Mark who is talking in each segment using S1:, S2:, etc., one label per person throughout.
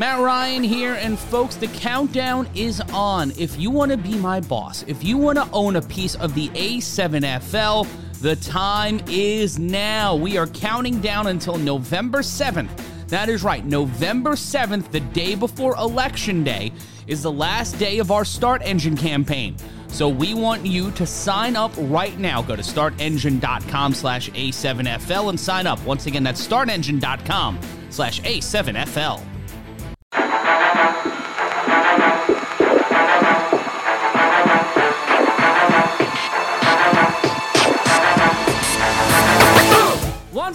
S1: Matt Ryan here, and folks, the countdown is on. If you want to be my boss, if you want to own a piece of the A7FL, the time is now. We are counting down until November 7th. That is right, November 7th, the day before Election Day, is the last day of our StartEngine campaign. So we want you to sign up right now. Go to startengine.com slash A7FL and sign up. Once again, that's startengine.com slash A7FL. Thank you.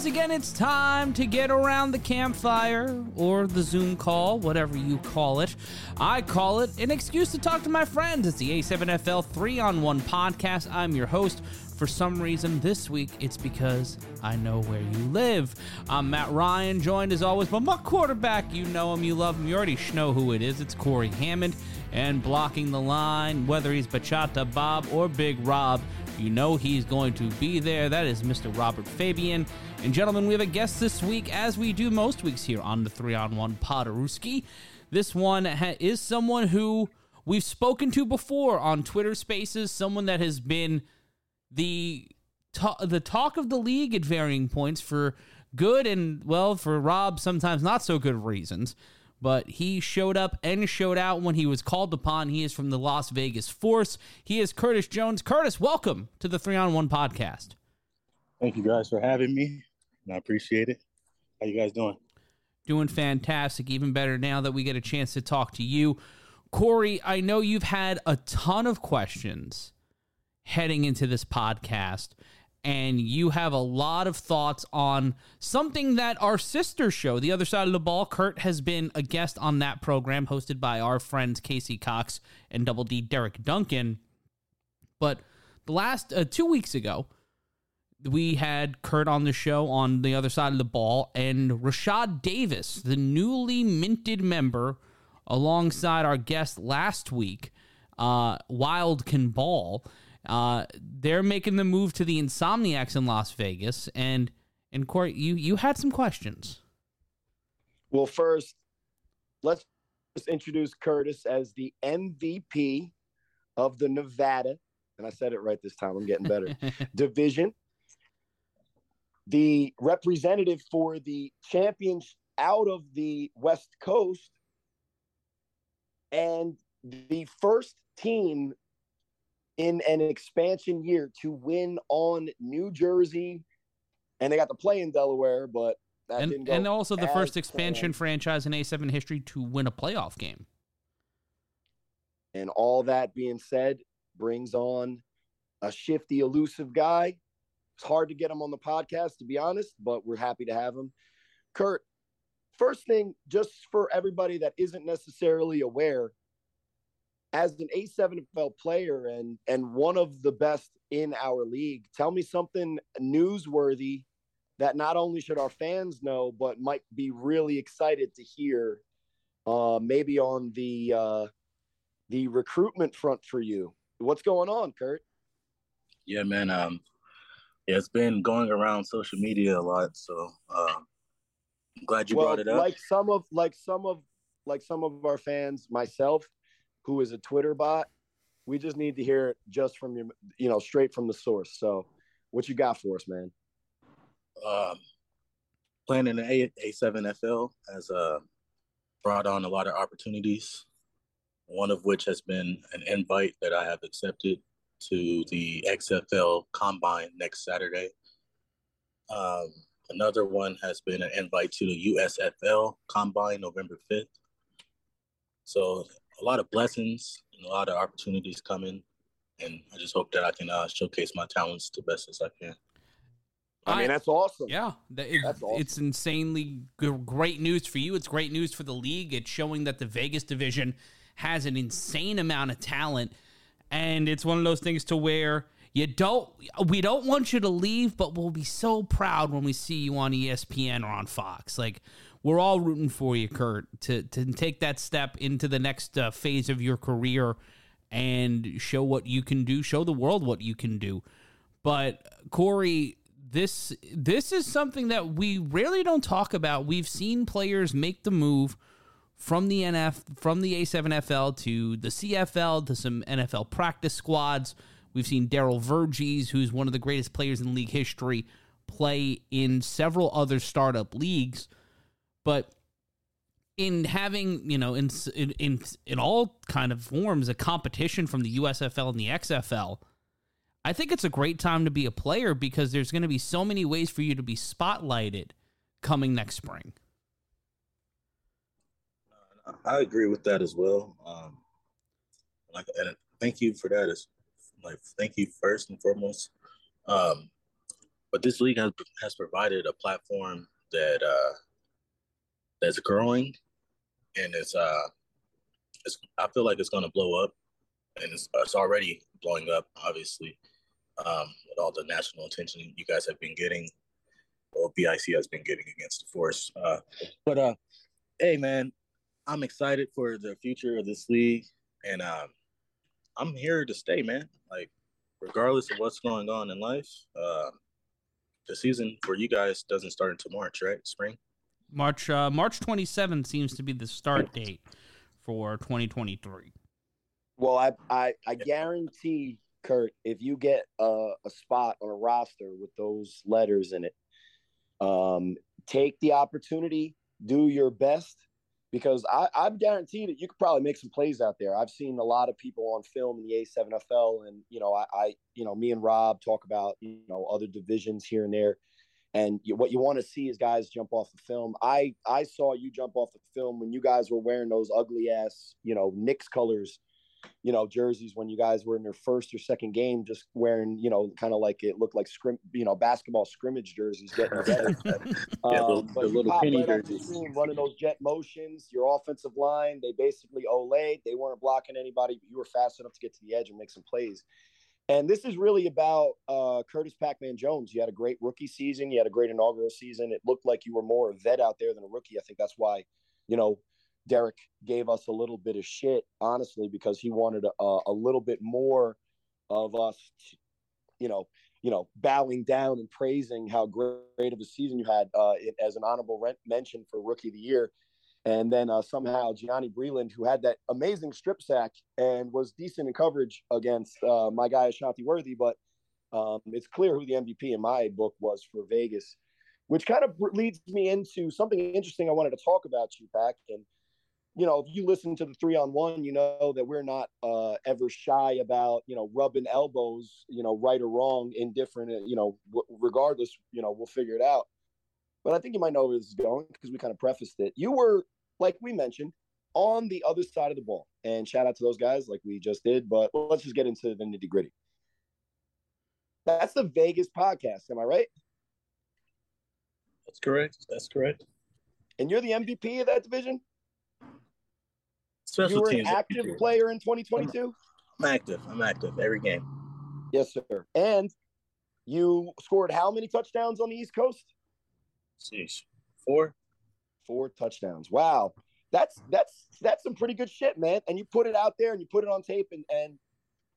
S1: Once again, it's time to get around the campfire or the Zoom call, whatever you call it. I call it an excuse to talk to my friends. It's the A7FL 3 on 1 podcast. I'm your host. For some reason, this week, it's because I know where you live. I'm Matt Ryan, joined as always by my quarterback. You know him, you love him, you already know who it is. It's Cory Hammond. And blocking the line, whether he's Bachata Bob or Big Rob, you know he's going to be there. That is Mr. Robert Fabian. And gentlemen, we have a guest this week, as we do most weeks here on the Three on One Podaruski. This one ha- is someone who we've spoken to before on Twitter Spaces, someone that has been the ta- the talk of the league at varying points for good and well for Rob sometimes not so good reasons. But he showed up and showed out when he was called upon. He is from the Las Vegas Force. He is Curtis Jones. Curtis, welcome to the Three on One podcast.
S2: Thank you guys for having me. I appreciate it. How you guys doing?
S1: Doing fantastic. Even better now that we get a chance to talk to you. Corey, I know you've had a ton of questions heading into this podcast, and you have a lot of thoughts on something that our sister show, The Other Side of the Ball, Kurt has been a guest on that program hosted by our friends Casey Cox and Double D Derek Duncan. But the last uh, two weeks ago, we had Kurt on the show on the other side of the ball, and Rashad Davis, the newly minted member, alongside our guest last week, uh, Wild Can Ball. Uh, they're making the move to the Insomniacs in Las Vegas, and and Cory, you you had some questions.
S3: Well, first, let's just introduce Curtis as the MVP of the Nevada, and I said it right this time. I'm getting better. division the representative for the champions out of the West Coast and the first team in an expansion year to win on New Jersey. And they got to play in Delaware, but
S1: and, and also the first expansion planned. franchise in A7 history to win a playoff game.
S3: And all that being said, brings on a shifty, elusive guy it's hard to get him on the podcast, to be honest, but we're happy to have him. Kurt, first thing, just for everybody that isn't necessarily aware, as an A7FL player and and one of the best in our league, tell me something newsworthy that not only should our fans know, but might be really excited to hear, uh, maybe on the uh, the recruitment front for you. What's going on, Kurt?
S2: Yeah, man. Um, yeah, it's been going around social media a lot, so uh, I'm glad you well, brought it up.
S3: Like some of like some of like some of our fans, myself, who is a Twitter bot, we just need to hear it just from your, you know, straight from the source. So, what you got for us, man?
S2: Um, playing in the A A7FL has uh, brought on a lot of opportunities. One of which has been an invite that I have accepted to the XFL Combine next Saturday. Um, another one has been an invite to the USFL Combine November 5th. So a lot of blessings and a lot of opportunities coming. And I just hope that I can uh, showcase my talents the best as I can.
S3: I mean, that's awesome.
S1: Yeah, it, that's awesome. it's insanely great news for you. It's great news for the league. It's showing that the Vegas division has an insane amount of talent and it's one of those things to where you don't we don't want you to leave but we'll be so proud when we see you on espn or on fox like we're all rooting for you kurt to, to take that step into the next uh, phase of your career and show what you can do show the world what you can do but cory this this is something that we rarely don't talk about we've seen players make the move from the NF from the A7FL to the CFL to some NFL practice squads. We've seen Daryl Verges, who's one of the greatest players in league history, play in several other startup leagues. But in having you know in in in, all kind of forms a competition from the USFL and the XFL, I think it's a great time to be a player because there's going to be so many ways for you to be spotlighted coming next spring.
S2: I agree with that as well. Um, like, and thank you for that. Is like, thank you first and foremost. Um, but this league has has provided a platform that uh, that's growing, and it's uh, it's I feel like it's to blow up, and it's, it's already blowing up. Obviously, um, with all the national attention you guys have been getting, or BIC has been getting against the force. Uh, but uh, hey man, I'm excited for the future of this league, and um, I'm here to stay, man. Like, regardless of what's going on in life, uh, the season for you guys doesn't start until March, right? Spring.
S1: March uh, March 27th seems to be the start date for 2023.
S3: Well, I I, I guarantee, Kurt, if you get a, a spot on a roster with those letters in it, um, take the opportunity, do your best, because I, I'm guaranteed that you could probably make some plays out there. I've seen a lot of people on film in the A7FL, and you know, I, I you know, me and Rob talk about you know other divisions here and there, and you, what you want to see is guys jump off the film. I I saw you jump off the film when you guys were wearing those ugly ass you know Knicks colors you know, jerseys when you guys were in your first or second game, just wearing, you know, kind of like it looked like scrim, you know, basketball scrimmage jerseys getting together.
S2: yeah, um, the, the little penny jerseys.
S3: running those jet motions, your offensive line, they basically olayed. They weren't blocking anybody, but you were fast enough to get to the edge and make some plays. And this is really about uh, Curtis Pac-Man Jones. You had a great rookie season. You had a great inaugural season. It looked like you were more a vet out there than a rookie. I think that's why, you know, Derek gave us a little bit of shit, honestly, because he wanted a, a little bit more of us, you know, you know, bowing down and praising how great of a season you had uh, as an honorable mention for Rookie of the Year. And then uh, somehow Gianni Breland, who had that amazing strip sack and was decent in coverage against uh, my guy Ashanti Worthy, but um, it's clear who the MVP in my book was for Vegas, which kind of leads me into something interesting I wanted to talk about you, Pack. And you know, if you listen to the three on one, you know that we're not uh, ever shy about, you know, rubbing elbows, you know, right or wrong, indifferent, uh, you know, w- regardless, you know, we'll figure it out. But I think you might know where this is going because we kind of prefaced it. You were, like we mentioned, on the other side of the ball. And shout out to those guys like we just did. But let's just get into the nitty gritty. That's the Vegas podcast. Am I right?
S2: That's correct. That's correct.
S3: And you're the MVP of that division?
S2: Special
S3: you were an active player in 2022.
S2: I'm active. I'm active every game.
S3: Yes, sir. And you scored how many touchdowns on the East Coast?
S2: Jeez, four.
S3: Four touchdowns. Wow, that's that's that's some pretty good shit, man. And you put it out there and you put it on tape. And and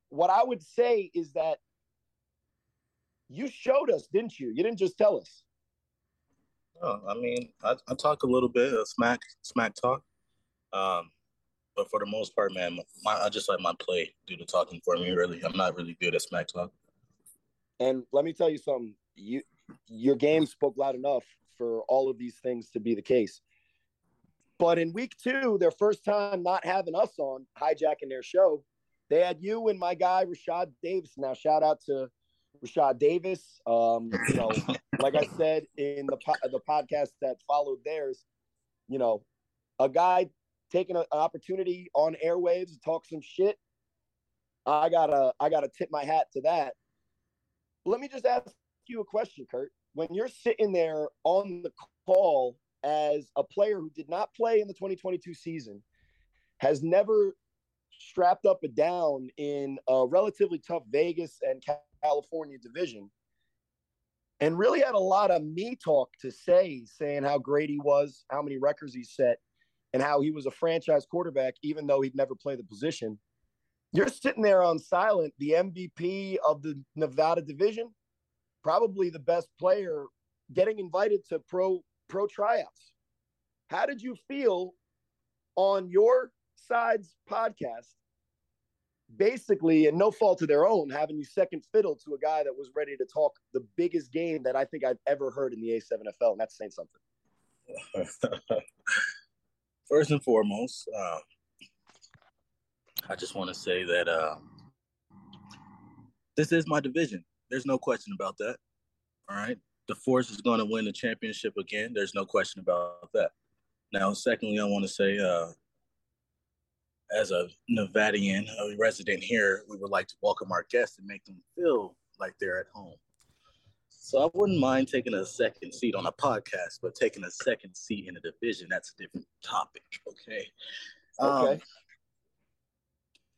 S3: what I would say is that you showed us, didn't you? You didn't just tell us.
S2: Oh, I mean, I, I talk a little bit of smack smack talk. Um, but for the most part, man, my, I just let my play do the talking for me. Really, I'm not really good at smack talk.
S3: And let me tell you something. You your game spoke loud enough for all of these things to be the case. But in week two, their first time not having us on, hijacking their show, they had you and my guy Rashad Davis. Now, shout out to Rashad Davis. Um, you know, like I said in the po- the podcast that followed theirs, you know, a guy taking an opportunity on airwaves to talk some shit, I gotta I gotta tip my hat to that. Let me just ask you a question, Kurt. When you're sitting there on the call as a player who did not play in the 2022 season, has never strapped up and down in a relatively tough Vegas and California division, and really had a lot of me talk to say, saying how great he was, how many records he set and how he was a franchise quarterback, even though he'd never played the position. You're sitting there on silent, the MVP of the Nevada division, probably the best player getting invited to pro pro tryouts. How did you feel on your side's podcast, basically, and no fault of their own, having you second fiddle to a guy that was ready to talk the biggest game that I think I've ever heard in the A7FL, and that's saying something.
S2: First and foremost, uh, I just want to say that uh, this is my division. There's no question about that. All right. The Force is going to win the championship again. There's no question about that. Now, secondly, I want to say, uh, as a Nevadian, a resident here, we would like to welcome our guests and make them feel like they're at home. So I wouldn't mind taking a second seat on a podcast, but taking a second seat in a division, that's a different topic. Okay.
S3: Okay.
S2: Um,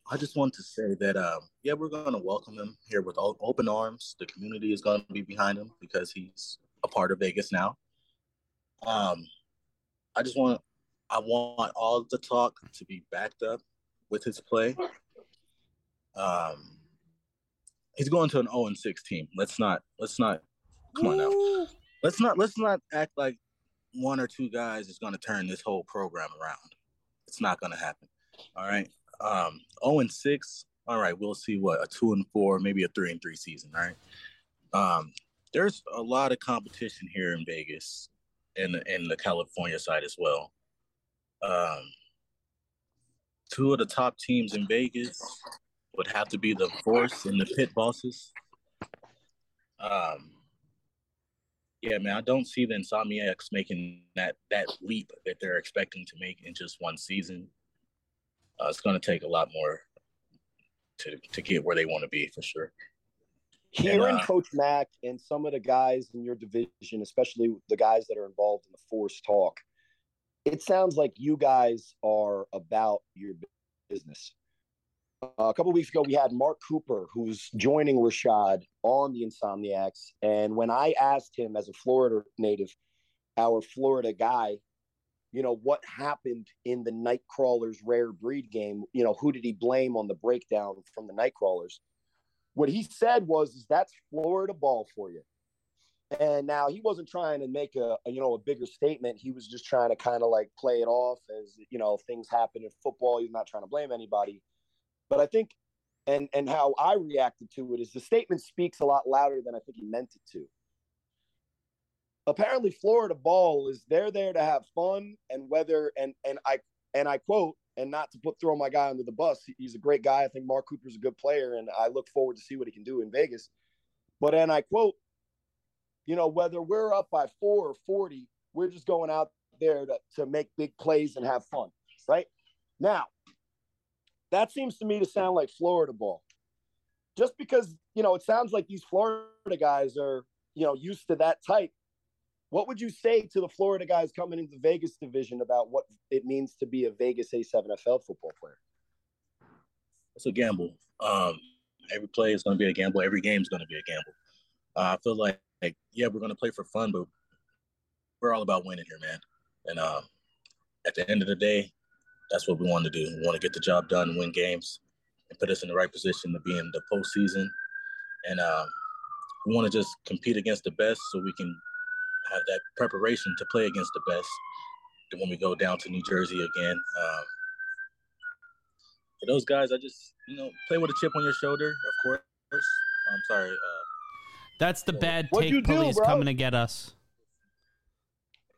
S2: I just want to say that, um, yeah, we're going to welcome him here with open arms. The community is going to be behind him because he's a part of Vegas now. Um, I just want, I want all the talk to be backed up with his play. Um, he's going to an 0 and 6 team. Let's not, let's not, come on now. Let's not, let's not act like one or two guys is going to turn this whole program around. It's not going to happen. All right. Um, 0 and 6. All right, we'll see what a two and four, maybe a three and three season. right? Um, there's a lot of competition here in Vegas and in the California side as well. Um, two of the top teams in Vegas would have to be the Force and the Pit Bosses. Um, yeah, man, I don't see the Insomniacs making that that leap that they're expecting to make in just one season. Uh, it's going to take a lot more to to get where they want to be for sure.
S3: Hearing
S2: uh,
S3: Coach Mack and some of the guys in your division, especially the guys that are involved in the force talk, it sounds like you guys are about your business. Uh, a couple weeks ago, we had Mark Cooper, who's joining Rashad on the Insomniacs. And when I asked him, as a Florida native, our Florida guy, you know, what happened in the Nightcrawlers rare breed game, you know, who did he blame on the breakdown from the Nightcrawlers? What he said was, is that's Florida ball for you. And now he wasn't trying to make a, a, you know a bigger statement. He was just trying to kind of like play it off as you know things happen in football. He's not trying to blame anybody. But I think and and how I reacted to it is the statement speaks a lot louder than I think he meant it to. Apparently Florida ball is they're there to have fun and whether and and I and I quote and not to put throw my guy under the bus. He's a great guy. I think Mark Cooper's a good player and I look forward to see what he can do in Vegas. But and I quote you know, whether we're up by four or 40, we're just going out there to, to make big plays and have fun, right? Now, that seems to me to sound like Florida ball. Just because, you know, it sounds like these Florida guys are, you know, used to that type. What would you say to the Florida guys coming into Vegas division about what it means to be a Vegas A7FL football player?
S2: It's a gamble. Um, every play is going to be a gamble. Every game is going to be a gamble. Uh, I feel like like, yeah, we're gonna play for fun, but we're all about winning here, man. And um, at the end of the day, that's what we want to do. We want to get the job done, win games, and put us in the right position to be in the postseason. And um, we want to just compete against the best, so we can have that preparation to play against the best when we go down to New Jersey again. Um, for those guys, I just you know play with a chip on your shoulder, of course. I'm sorry. Uh,
S1: That's the bad
S3: What'd
S1: take
S3: do,
S1: police
S3: bro?
S1: coming to get us.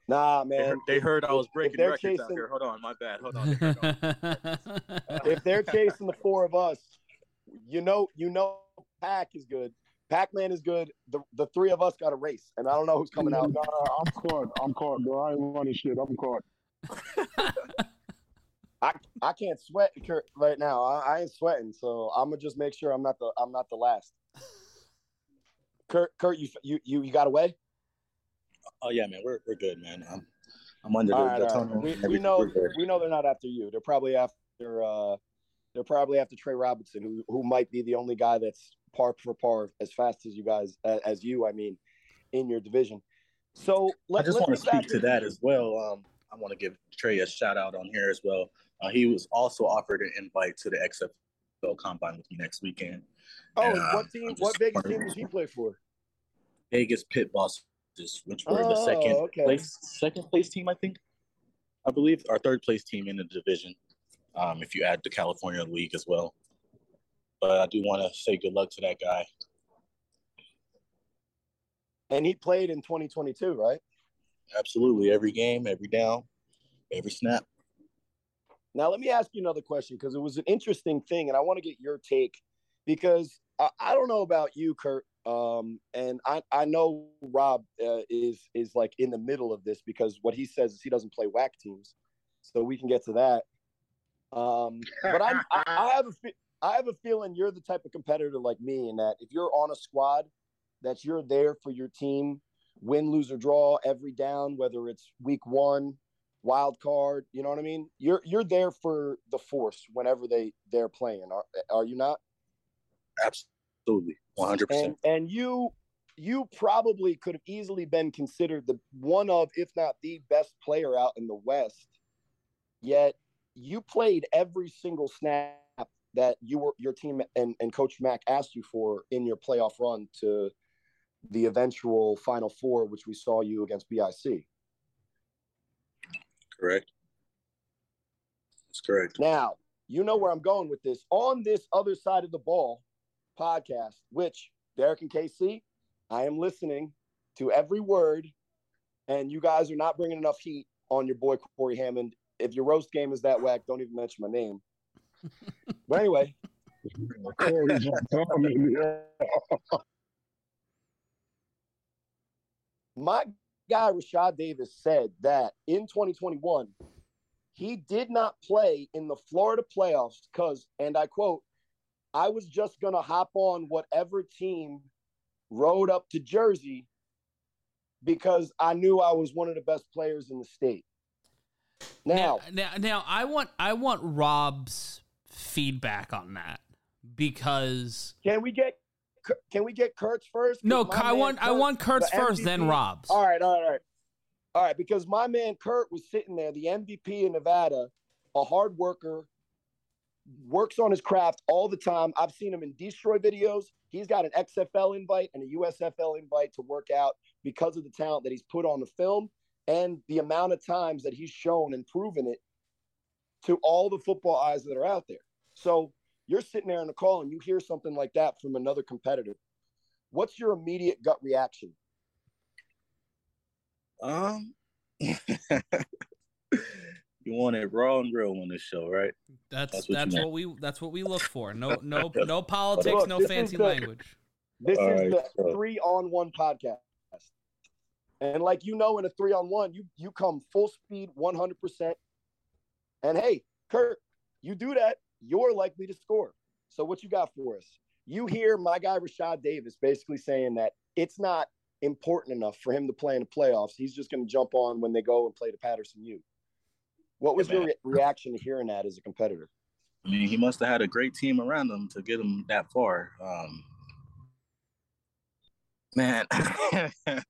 S3: Nah,
S2: They
S3: man.
S2: heard, they heard I was breaking
S3: they're
S2: records out here. Hold on, my bad. Hold on. They heard I was-
S3: if they're chasing the four of us, you know, you know, Pack is good. Pac-Man is good. The the three of us got a race, and I don't know who's coming out.
S4: Nah, I'm caught. I'm caught, bro. I ain't running shit. I'm caught.
S3: I I can't sweat right now. I, I ain't sweating, so I'm gonna just make sure I'm not the I'm not the last. Kurt, Kurt, you you you, you got away?
S2: oh yeah, man, we're we're good, man. I'm I'm under
S3: All
S2: the,
S3: right,
S2: the
S3: all right.
S2: tunnel.
S3: We, we know
S2: we're
S3: we know they're not after you. They're probably after uh, they're probably after Trey Robinson, who who might be the only guy that's par for par as fast as you guys as you. I mean, in your division. So let,
S2: I just want to speak to that as well. Um, I want to give Trey a shout out on here as well. Uh, he was also offered an invite to the XFL Combine with me next weekend.
S3: Oh,
S2: and, uh,
S3: what team? What Vegas team does he play for?
S2: Vegas Pit Bosses, which were the
S3: Oh,
S2: second
S3: okay.
S2: place second place team, I think. I believe our third place team in the division, um, if you add the California League as well. But I do want to say good luck to that guy.
S3: And he played in 2022, right?
S2: Absolutely. Every game, every down, every snap.
S3: Now, let me ask you another question because it was an interesting thing, and I want to get your take because I, I don't know about you, Kurt, um, and I, I know Rob uh, is is like in the middle of this because what he says is he doesn't play whack teams, so we can get to that. Um, but I, I, I have a I have a feeling you're the type of competitor like me in that if you're on a squad, that you're there for your team, win, lose or draw every down, whether it's week one, wild card. You know what I mean? You're you're there for the force whenever they they're playing. Are are you not?
S2: Absolutely, one hundred percent.
S3: And you you probably could have easily been considered the one of, if not the best player out in the West. Yet you played every single snap that you were your team and, and Coach Mack asked you for in your playoff run to the eventual Final Four, which we saw you against BIC.
S2: Correct. That's correct.
S3: Now, you know where I'm going with this. On this other side of the ball podcast, which Derek and Casey, I am listening to every word, and you guys are not bringing enough heat on your boy Cory Hammond. If your roast game is that whack, don't even mention my name. but anyway. my guy Rashad Davis said that in 2021 he did not play in the Florida playoffs because, and I quote, I was just gonna hop on whatever team rode up to Jersey because I knew I was one of the best players in the state. Now,
S1: now, now, now I want I want Rob's feedback on that because
S3: can we get can we get Kurt's first?
S1: No, I want I want Kurt's the first, MVP. then Rob's.
S3: All right, all right, all right, all right. Because my man Kurt was sitting there, the MVP in Nevada, a hard worker, works on his craft all the time. I've seen him in Destroy videos. He's got an XFL invite and a USFL invite to work out because of the talent that he's put on the film and the amount of times that he's shown and proven it to all the football eyes that are out there. So you're sitting there in the call and you hear something like that from another competitor. What's your immediate gut reaction?
S2: Um, you want it raw and real on this show, right?
S1: That's that's, what, that's what, we that's what we look for. No no no politics, look, no fancy the, language.
S3: This All is right, the so. three on one podcast. And like you know, in a three on one, you you come full speed, one hundred percent. And hey, Kurt, you do that, you're likely to score. So what you got for us? You hear my guy Rashad Davis basically saying that it's not important enough for him to play in the playoffs. He's just going to jump on when they go and play the Patterson U. What was your re- reaction to hearing that as a competitor?
S2: I mean, he must have had a great team around him to get him that far. Um, man,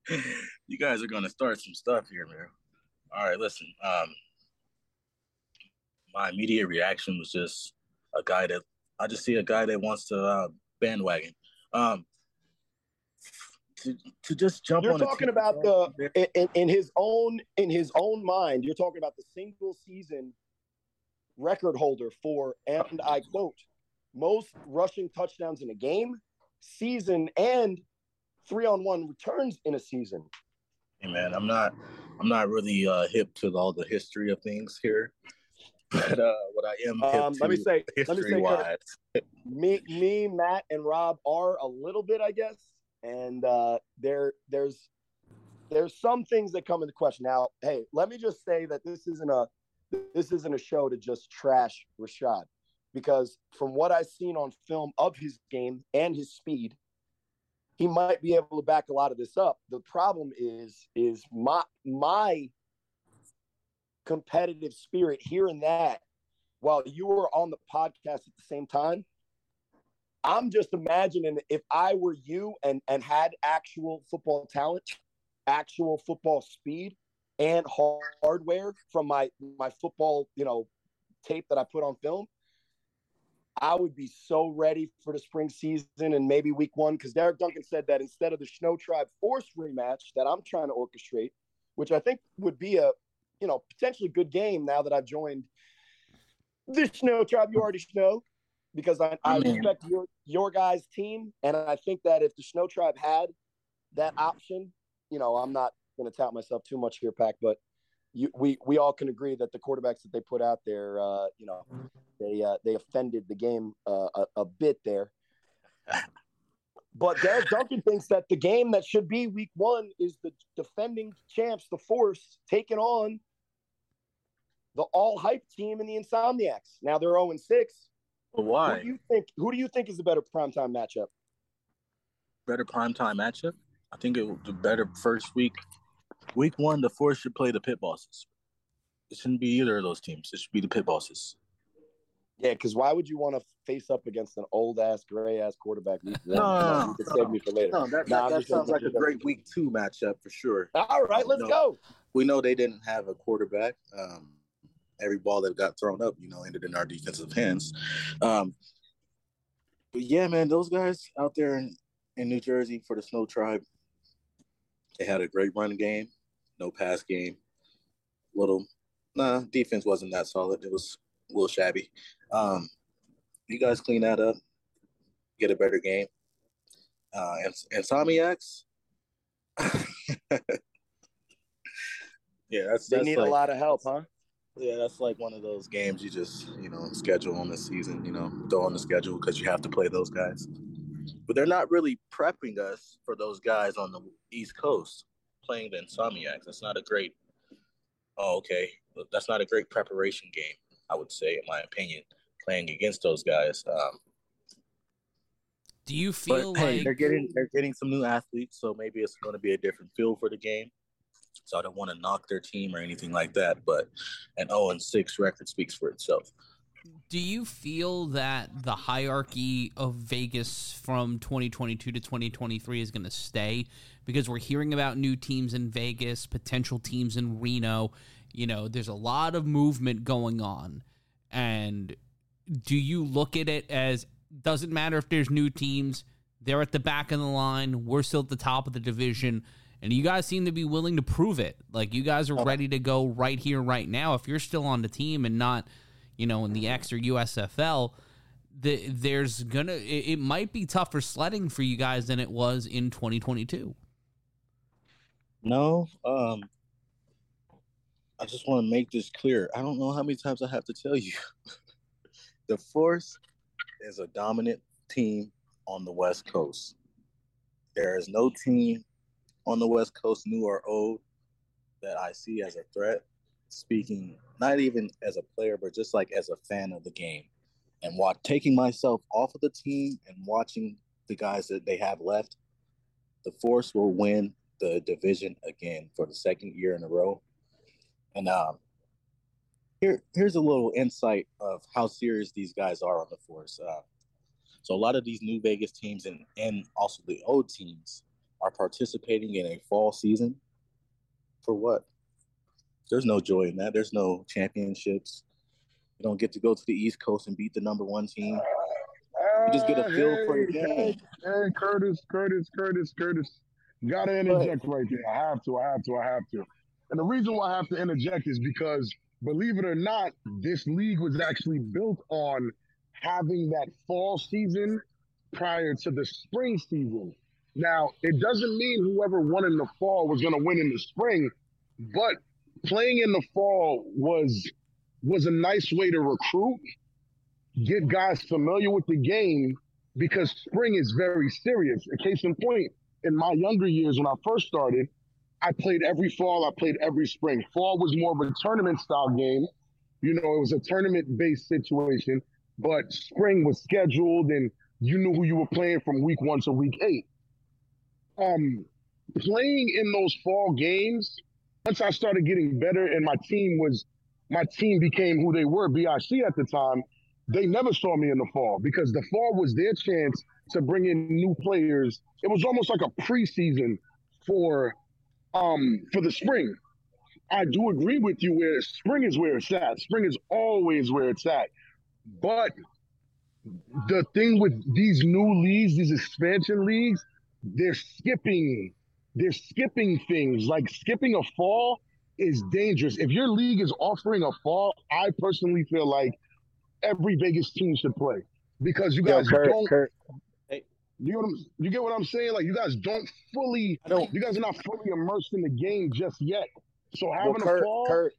S2: you guys are going to start some stuff here, man. All right, listen. Um, my immediate reaction was just a guy that I just see a guy that wants to uh, bandwagon. Um, to, to just jump
S3: you're talking about the in, in his own in his own mind. You're talking about the single season record holder for, and I quote, most rushing touchdowns in a game, season, and three on one returns in a season.
S2: Hey man, I'm not I'm not really uh, hip to all the history of things here. But uh, what I am um,
S3: let me say, let me say, wise. me, me, Matt, and Rob are a little bit, I guess, and uh, there, there's, there's some things that come into question. Now, hey, let me just say that this isn't a, this isn't a show to just trash Rashad, because from what I've seen on film of his game and his speed, he might be able to back a lot of this up. The problem is, is my my competitive spirit hearing that while you were on the podcast at the same time i'm just imagining if i were you and and had actual football talent actual football speed and hardware from my my football you know tape that i put on film I would be so ready for the spring season and maybe week one because Derek Duncan said that instead of the Snow Tribe Force rematch that I'm trying to orchestrate, which I think would be a you know, potentially good game now that I've joined the Snow Tribe. You already know because I, I respect your your guys' team, and I think that if the Snow Tribe had that option, you know, I'm not going to tout myself too much here, Pack, but you, we we all can agree that the quarterbacks that they put out there, uh, you know, they uh, they offended the game uh, a, a bit there. But Derek Duncan thinks that the game that should be week one is the defending champs, the Force, taking on the all hype team in the Insomniacs. Now they're 0 6.
S2: But why?
S3: Who do you think who do you think is the better primetime matchup?
S2: Better primetime matchup? I think it would the better first week. Week one, the Force should play the pit bosses. It shouldn't be either of those teams. It should be the pit bosses.
S3: Yeah, because why would you want to face up against an old ass, gray ass quarterback? Week one?
S2: No,
S3: you can save me for later.
S2: No, that,
S3: Nah,
S2: that, that sounds like a great week two matchup for sure.
S3: All right, let's
S2: No.
S3: go.
S2: We know they didn't have a quarterback. Um, every ball that got thrown up, you know, ended in our defensive hands. Um, but yeah, man, those guys out there in, in New Jersey for the Snow Tribe, they had a great run game, no pass game. Little, nah, defense wasn't that solid. It was a little shabby. Um, you guys clean that up, get a better game. Uh, and Insomniacs, yeah, that's
S3: They need
S2: like,
S3: a lot of help, huh?
S2: Yeah, that's like one of those games you just, you know, schedule on the season, you know, throw on the schedule because you have to play those guys. But they're not really prepping us for those guys on the East Coast playing the Insomniacs. That's not a great, oh, okay. That's not a great preparation game, I would say, in my opinion, playing against those guys. Um,
S1: Do you
S2: but
S1: feel
S2: hey, they're getting they're getting some new athletes, so maybe it's going to be a different feel for the game. So I don't want to knock their team or anything like that, but an 0 and 6 record speaks for itself.
S1: do you feel that the hierarchy of Vegas from 2022 to 2023 is going to stay because we're hearing about new teams in Vegas, potential teams in Reno, you know, there's a lot of movement going on. And do you look at it as doesn't matter if there's new teams, they're at the back of the line, we're still at the top of the division. And you guys seem to be willing to prove it. Like you guys are ready to go right here, right now. If you're still on the team and not, you know, in the X or USFL, the, there's gonna it, it might be tougher sledding for you guys than it was in 2022.
S2: No, um, I just want to make this clear. I don't know how many times I have to tell you. the Force is a dominant team on the West Coast. There is no team on the West Coast, new or old, that I see as a threat. Speaking not even as a player, but just like as a fan of the game, and while taking myself off of the team and watching the guys that they have left, the Force will win the division again for the second year in a row. And um, here, here's a little insight of how serious these guys are on the Force. Uh, so a lot of these new Vegas teams and and also the old teams are participating in a fall season. For what? There's no joy in that. There's no championships. You don't get to go to the East Coast and beat the number one team. You just get a feel uh, for the game.
S4: Hey, hey, Curtis, Curtis, Curtis, Curtis. Gotta interject right there. I have to, I have to, I have to. And the reason why I have to interject is because, believe it or not, this league was actually built on having that fall season prior to the spring season. Now, it doesn't mean whoever won in the fall was going to win in the spring, but playing in the fall was was a nice way to recruit, get guys familiar with the game because spring is very serious. A case in point, in my younger years when I first started, I played every fall, I played every spring. Fall was more of a tournament style game. You know, it was a tournament based situation, but spring was scheduled and you knew who you were playing from week one to week eight. Um, playing in those fall games, once I started getting better and my team was, my team became who they were, BIC at the time, they never saw me in the fall because the fall was their chance to bring in new players. It was almost like a preseason for um for the spring. I do agree with you where spring is where it's at. Spring is always where it's at. But the thing with these new leagues, these expansion leagues, they're skipping they're skipping things like skipping a fall is dangerous. If your league is offering a fall, I personally feel like every Vegas team should play because you
S3: Yo,
S4: guys
S3: Kurt,
S4: don't.
S3: Kurt,
S4: You, know what I'm, you get what I'm saying? Like you guys don't fully.
S2: I don't.
S4: You guys are not fully immersed in the game just yet. So
S3: well,
S4: having a fall.
S3: Kurt,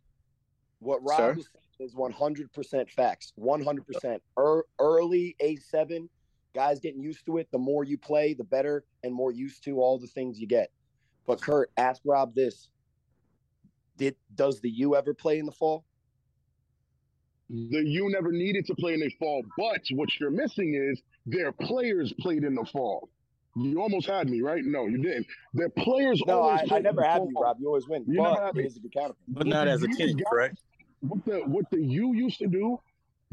S3: what Rob
S2: Sir?
S3: is is 100% facts. 100%. Er, early A7, guys getting used to it. The more you play, the better, and more used to all the things you get. But Kurt, ask Rob this: Did does the U ever play in the fall?
S4: the U never needed to play in the fall, but what you're missing is their players played in the fall. You almost had me, right? No, you didn't. Their players
S3: No,
S4: always
S3: I, I never
S4: had the
S3: you, Rob. You always win.
S4: You never
S3: but
S4: have
S3: it
S4: me.
S3: is a good.
S2: But not as a
S4: You
S2: team,
S4: got-
S2: correct?
S4: What the what the U used to do,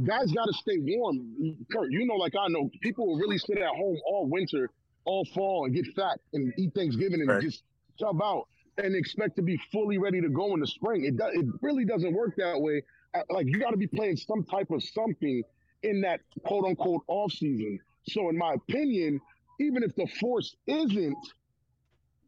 S4: guys got to stay warm. Kurt, you know, like I know, people will really sit at home all winter, all fall, and get fat and eat Thanksgiving and
S2: Right.
S4: just chub out and expect to be fully ready to go in the spring. It does. It really doesn't work that way. Uh, Like you got to be playing some type of something in that quote unquote off season. So, in my opinion, even if the force isn't,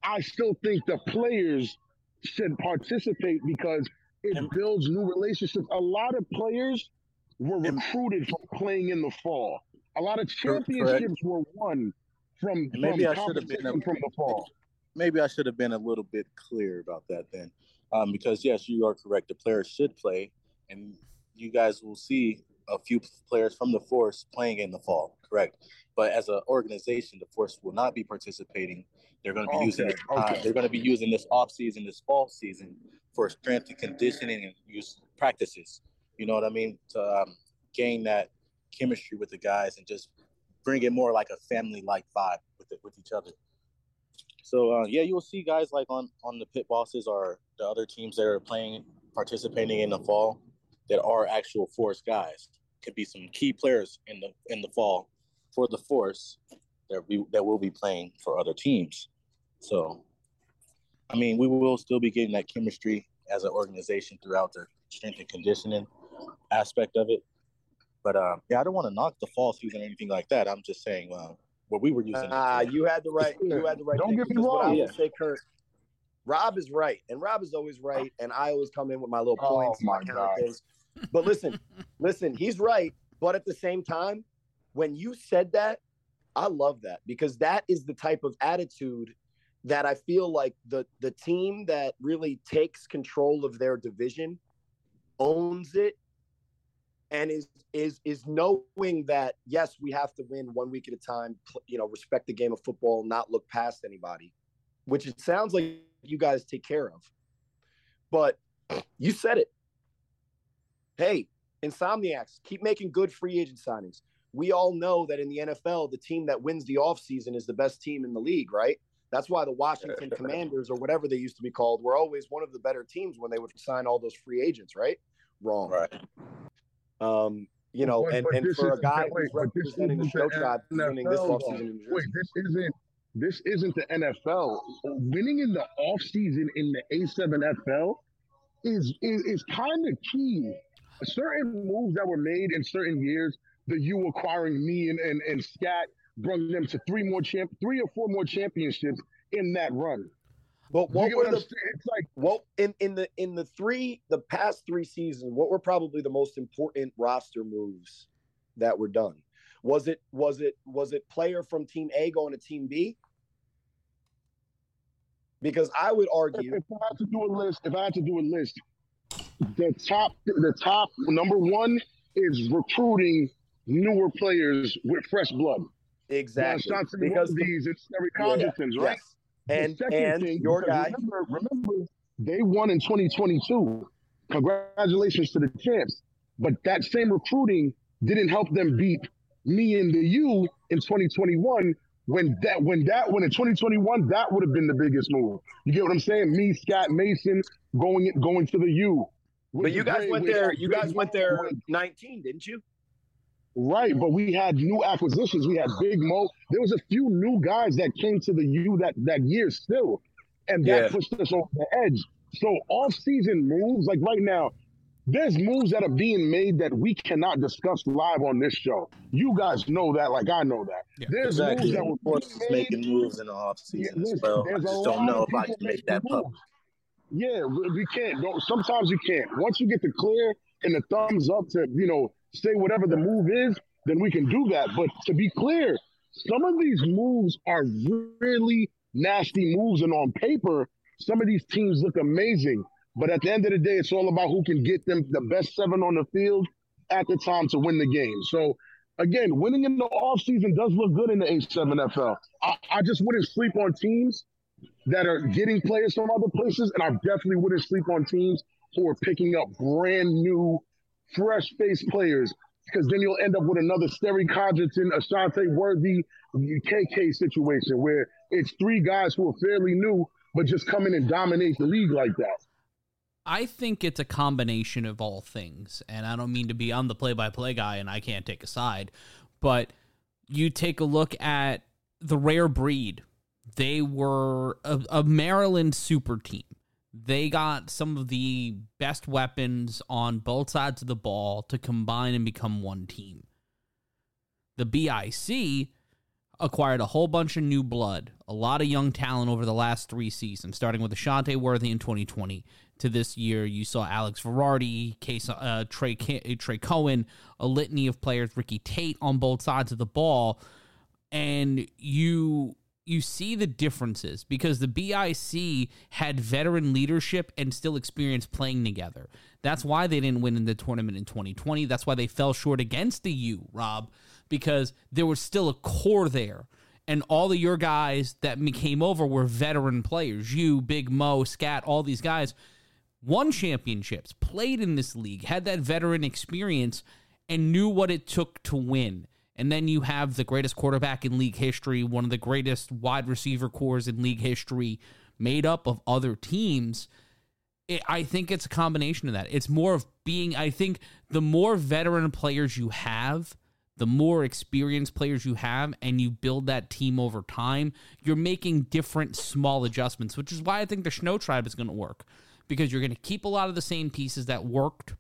S4: I still think the players should participate because it builds new relationships. A lot of players were recruited from playing in the fall. A lot of
S2: Cor- correct.
S4: championships were won from, from
S2: maybe I should have been a-
S4: from the fall.
S2: maybe I should have been a little bit clear about that then. Um, because yes, you are correct. The players should play, and you guys will see a few players from the Force playing in the fall, correct? But as an organization, the Force will not be participating. They're going to be using
S4: Okay,
S2: uh,
S4: okay.
S2: they're going to be using this off season, this fall season, for strength and conditioning and use practices. You know what I mean? To um, gain that chemistry with the guys and just bring it more like a family like vibe with it, with each other. So uh, yeah, you'll see guys like on on the pit bosses or the other teams that are playing, participating in the fall, that are actual force guys. Could be some key players in the in the fall for the force that we that will be playing for other teams. So, I mean, we will still be getting that chemistry as an organization throughout the strength and conditioning aspect of it. But uh, yeah, I don't want to knock the fall season or anything like that. I'm just saying uh, what we were using.
S3: Ah,
S2: for.
S3: you had the right. You had the right.
S4: Don't get me
S3: because what I
S4: wrong.
S3: will say, Kurt. Rob is right, and Rob is always right, and I always come in with my little
S4: Oh,
S3: points, and my
S4: my God.
S3: things. But listen, listen, he's right. But at the same time, when you said that, I love that because that is the type of attitude that I feel like the the team that really takes control of their division owns it and is is is knowing that yes, we have to win one week at a time. You know, respect the game of football, not look past anybody, which it sounds like you guys take care of. But you said it. Hey, Insomniacs, keep making good free agent signings. We all know that in the NFL, the team that wins the offseason is the best team in the league, right? That's why the Washington Commanders, or whatever they used to be called, were always one of the better teams when they would sign all those free agents, right? Wrong.
S2: right.
S3: Um, you know,
S4: But-
S3: and,
S4: but
S3: and for a guy
S4: wait,
S3: who's representing the
S4: Snow
S3: Tribe winning this offseason in New
S4: Wait, this isn't this isn't the NFL. Winning in the offseason in the A7FL is is, is kind of key. Certain moves that were made in certain years, the you acquiring me and, and, and Scat brought them to three more champ three or four more championships in that run.
S3: But what were the?
S4: It's like
S3: what in, in the in the three the past three seasons, what were probably the most important roster moves that were done? Was it was it was it player from team A going to team B? Because I would argue,
S4: if I had to do a list, if I had to do a list, the top the top number one is recruiting newer players with fresh blood.
S3: exactly
S4: Johnson,
S3: because
S4: these, it's Terry
S3: yeah,
S4: Conditons, right?
S3: yes. And and
S4: thing,
S3: your
S4: because
S3: guy,
S4: Remember, remember, they won in 2022. Congratulations to the champs. But that same recruiting didn't help them beat me and the U in 2021. When that, when that, when in 2021, that would have been the biggest move. You get what I'm saying? Me, Scott Mason, going going to the U.
S3: but you guys
S4: Great-
S3: went there. You guys went there 19, didn't you?
S4: Right, but we had new acquisitions. We had Big Mo. There was a few new guys that came to the U that that year still, and that
S2: Yeah.
S4: pushed us over the edge. So off-season moves, like right now, there's moves that are being made that we cannot discuss live on this show. You guys know that, like I know that.
S1: Yeah.
S4: There's
S2: Exactly.
S4: moves that
S2: Of
S4: were
S2: course,
S4: being made.
S2: making moves in the off
S4: Yeah,
S2: season as well. I just don't know if I can make that public.
S4: Yeah, we can't. Don't, sometimes you can't. Once you get the clear and the thumbs up to, you know, say whatever the move is, then we can do that. But to be clear, some of these moves are really nasty moves, and on paper, some of these teams look amazing. But at the end of the day, it's all about who can get them the best seven on the field at the time to win the game. So again, winning in the offseason does look good in the A7FL. I, I just wouldn't sleep on teams that are getting players from other places, and I definitely wouldn't sleep on teams who are picking up brand new, fresh faced players because then you'll end up with another Sterry Codrington, Ashante Worthy, KK situation where it's three guys who are fairly new but just come in and dominate the league like that.
S1: I think it's a combination of all things, and I don't mean to be on the play-by-play guy, and I can't take a side, but you take a look at the rare breed. They were a, a Maryland super team. They got some of the best weapons on both sides of the ball to combine and become one team. The BIC acquired a whole bunch of new blood, a lot of young talent over the last three seasons, starting with Ashante Worthy in 2020 to this year. You saw Alex Verardi, Case, uh, Trey, Trey Cohen, a litany of players, Ricky Tate on both sides of the ball. And you you see the differences because the BIC had veteran leadership and still experience playing together. That's why they didn't win in the tournament in 2020. That's why they fell short against the U, Rob, because there was still a core there. And all of your guys that came over were veteran players. You, Big Mo, Scat, all these guys won championships, played in this league, had that veteran experience, and knew what it took to win. And then you have the greatest quarterback in league history, one of the greatest wide receiver cores in league history, made up of other teams. It, I think it's a combination of that. It's more of being, I think the more veteran players you have, the more experienced players you have and you build that team over time, you're making different small adjustments, which is why I think the Snow Tribe is going to work because you're going to keep a lot of the same pieces that worked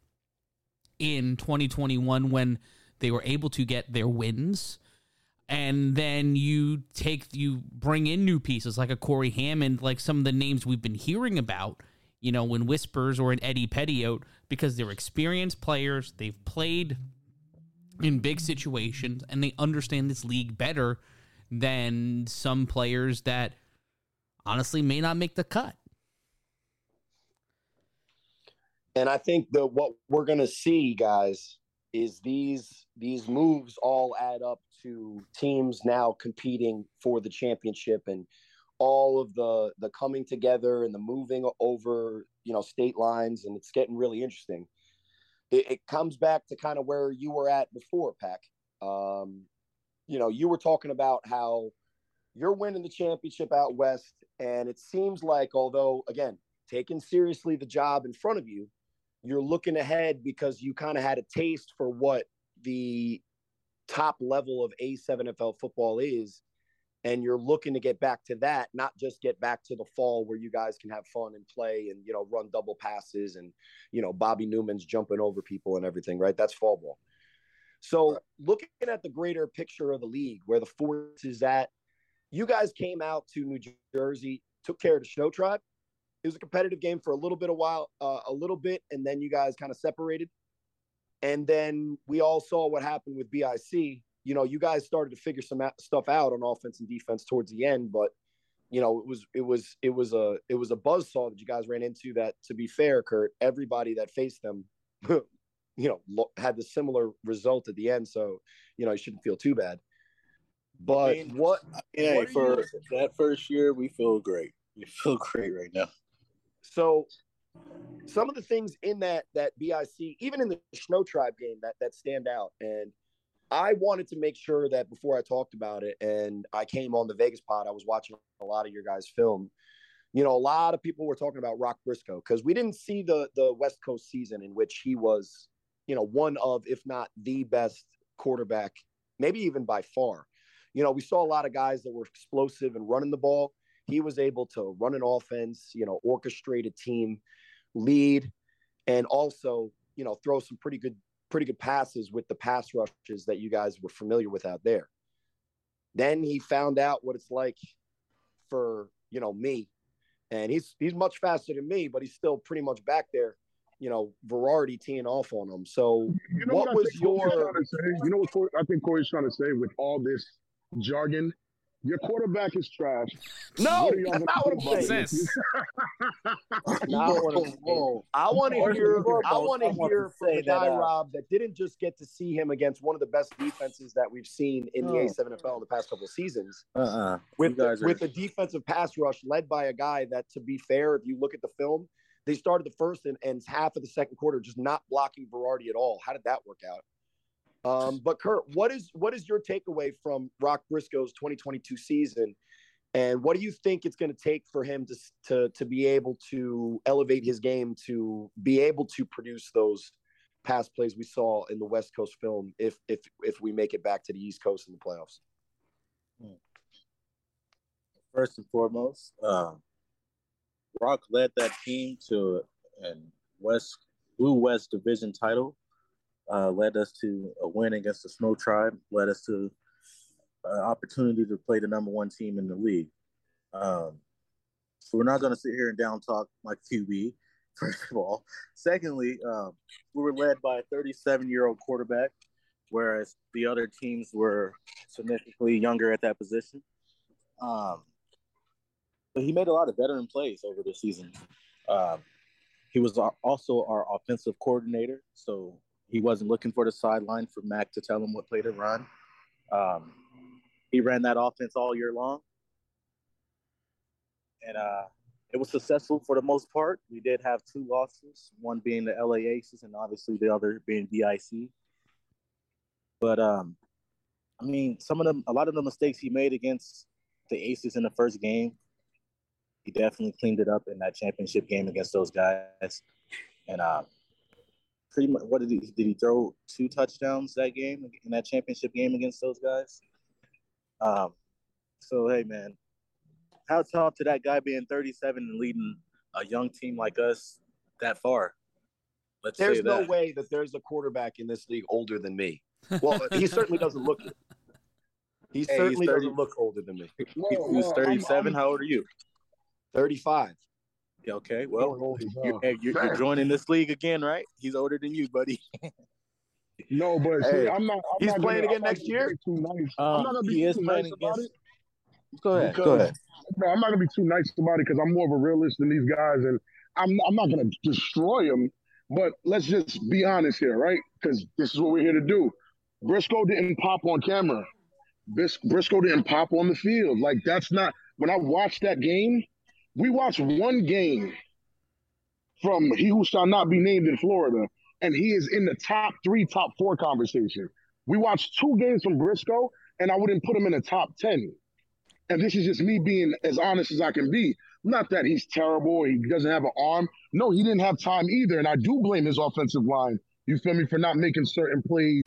S1: in 2021 when they were able to get their wins. And then you take, you bring in new pieces like a Corey Hammond, like some of the names we've been hearing about, you know, in Whispers or in Eddie Pettiot, because they're experienced players. They've played in big situations and they understand this league better than some players that honestly may not make the cut.
S3: And I think that what we're going to see, guys, is these these moves all add up to teams now competing for the championship and all of the the coming together and the moving over, you know, state lines, and it's getting really interesting. It, it comes back to kind of where you were at before, Pack. Um, you know, you were talking about how you're winning the championship out west, and it seems like, although again, taking seriously the job in front of you, you're looking ahead because you kind of had a taste for what the top level of A7FL football is and you're looking to get back to that, not just get back to the fall where you guys can have fun and play and you know run double passes and you know Bobby Newman's jumping over people and everything, right? That's fall ball. So looking at the greater picture of the league, where the force is at, you guys came out to New Jersey, took care of the Snow Tribe. It was a competitive game for a little bit of while, uh, a little bit, and then you guys kind of separated. And then we all saw what happened with BIC you know, you guys started to figure some stuff out on offense and defense towards the end, but you know, it was it was it was a it was a buzz saw that you guys ran into. That, to be fair, Kurt, everybody that faced them, you know, had the similar result at the end. So, you know, you shouldn't feel too bad. But I mean, what?
S2: Yeah, what for you, that first year, we feel great. We feel great right now.
S3: So, some of the things in that that BIC, even in the Snow Tribe game, that that stand out, and I wanted to make sure that before I talked about it and I came on the Vegas pod, I was watching a lot of your guys' film. You know, a lot of people were talking about Rock Briscoe because we didn't see the the West Coast season in which he was, you know, one of, if not the best quarterback, maybe even by far. You know, we saw a lot of guys that were explosive and running the ball. He was able to run an offense, you know, orchestrate a team, lead, and also, you know, throw some pretty good pretty good passes with the pass rushes that you guys were familiar with out there. Then he found out what it's like for, you know, me and he's he's much faster than me, but he's still pretty much back there. You know, Verardi teeing off on him. So,
S4: You know
S3: what,
S4: what,
S3: was your?
S4: You know what I think Cory's trying to say with all this jargon? Your quarterback is trash.
S3: No,
S4: What are y'all
S3: that's not what I'm saying.
S4: it?
S1: Sis.
S3: Not what I'm saying. I want to hear. I want to hear from the
S2: that,
S3: guy
S2: uh,
S3: Rob that didn't just get to see him against one of the best defenses that we've seen in the
S2: Oh.
S3: A7FL in the past couple of seasons.
S2: Uh-uh.
S3: with
S2: You
S3: the,
S2: are-
S3: with a defensive pass rush led by a guy that, to be fair, if you look at the film, they started the first and, and half of the second quarter just not blocking Verardi at all. How did that work out? Um, but Kurt, what is what is your takeaway from Rock Briscoe's 2022 season, and what do you think it's going to take for him to to to be able to elevate his game to be able to produce those pass plays we saw in the West Coast film if if if we make it back to the East Coast in the playoffs?
S2: first and foremost, um, Rock led that team to an West Blue West Division title. Uh, led us to a win against the Snow Tribe. Led us to an opportunity to play the number one team in the league. Um, so we're not going to sit here and down talk my QB. First of all, secondly, um, we were led by a 37 year old quarterback, whereas the other teams were significantly younger at that position. Um, but he made a lot of veteran plays over the season. Um, he was also our offensive coordinator, so he wasn't looking for the sideline for Mac to tell him what play to run. Um, he ran that offense all year long, and uh, it was successful for the most part. We did have two losses, one being the LA Aces, and obviously the other being BIC. But um, I mean, some of them, a lot of the mistakes he made against the Aces in the first game, he definitely cleaned it up in that championship game against those guys. And uh, pretty much, what did he did he throw two touchdowns that game in that championship game against those guys? Um, so hey, man, how off to that guy being 37 and leading a young team like us that far. Let's
S3: There's
S2: say
S3: no
S2: that.
S3: way that there's a quarterback in this league older than me. Well, he certainly doesn't look it. He
S2: he's
S3: certainly
S2: 30.
S3: doesn't look older than me.
S4: No,
S2: He- Who's
S4: no, I'm-
S2: 37?
S4: I'm-
S2: How old are you?
S3: 35.
S2: Yeah, okay, well, you're, you're, you're joining this league again, right? He's older than you, buddy.
S4: No, but see,
S3: Hey,
S4: I'm not. I'm
S3: he's
S4: not
S3: playing
S4: gonna,
S3: again
S4: I'm
S3: next year?
S4: Too nice.
S2: Um,
S4: I'm not gonna be
S2: he is
S4: too
S2: playing
S4: nice about it.
S2: Go ahead.
S4: Because-
S2: Go ahead.
S4: No, I'm not gonna be too nice about it because I'm more of a realist than these guys, and I'm I'm not gonna destroy them. But let's just be honest here, right? Because this is what we're here to do. Briscoe didn't pop on camera. Bis- Briscoe didn't pop on the field. Like that's not. When I watched that game, we watched one game from he who shall not be named in Florida, and he is in the top three, top four conversation. We watched two games from Briscoe, and I wouldn't put him in the top ten. And this is just me being as honest as I can be. Not that he's terrible, he doesn't have an arm. No, he didn't have time either, and I do blame his offensive line. You feel me for not making certain plays.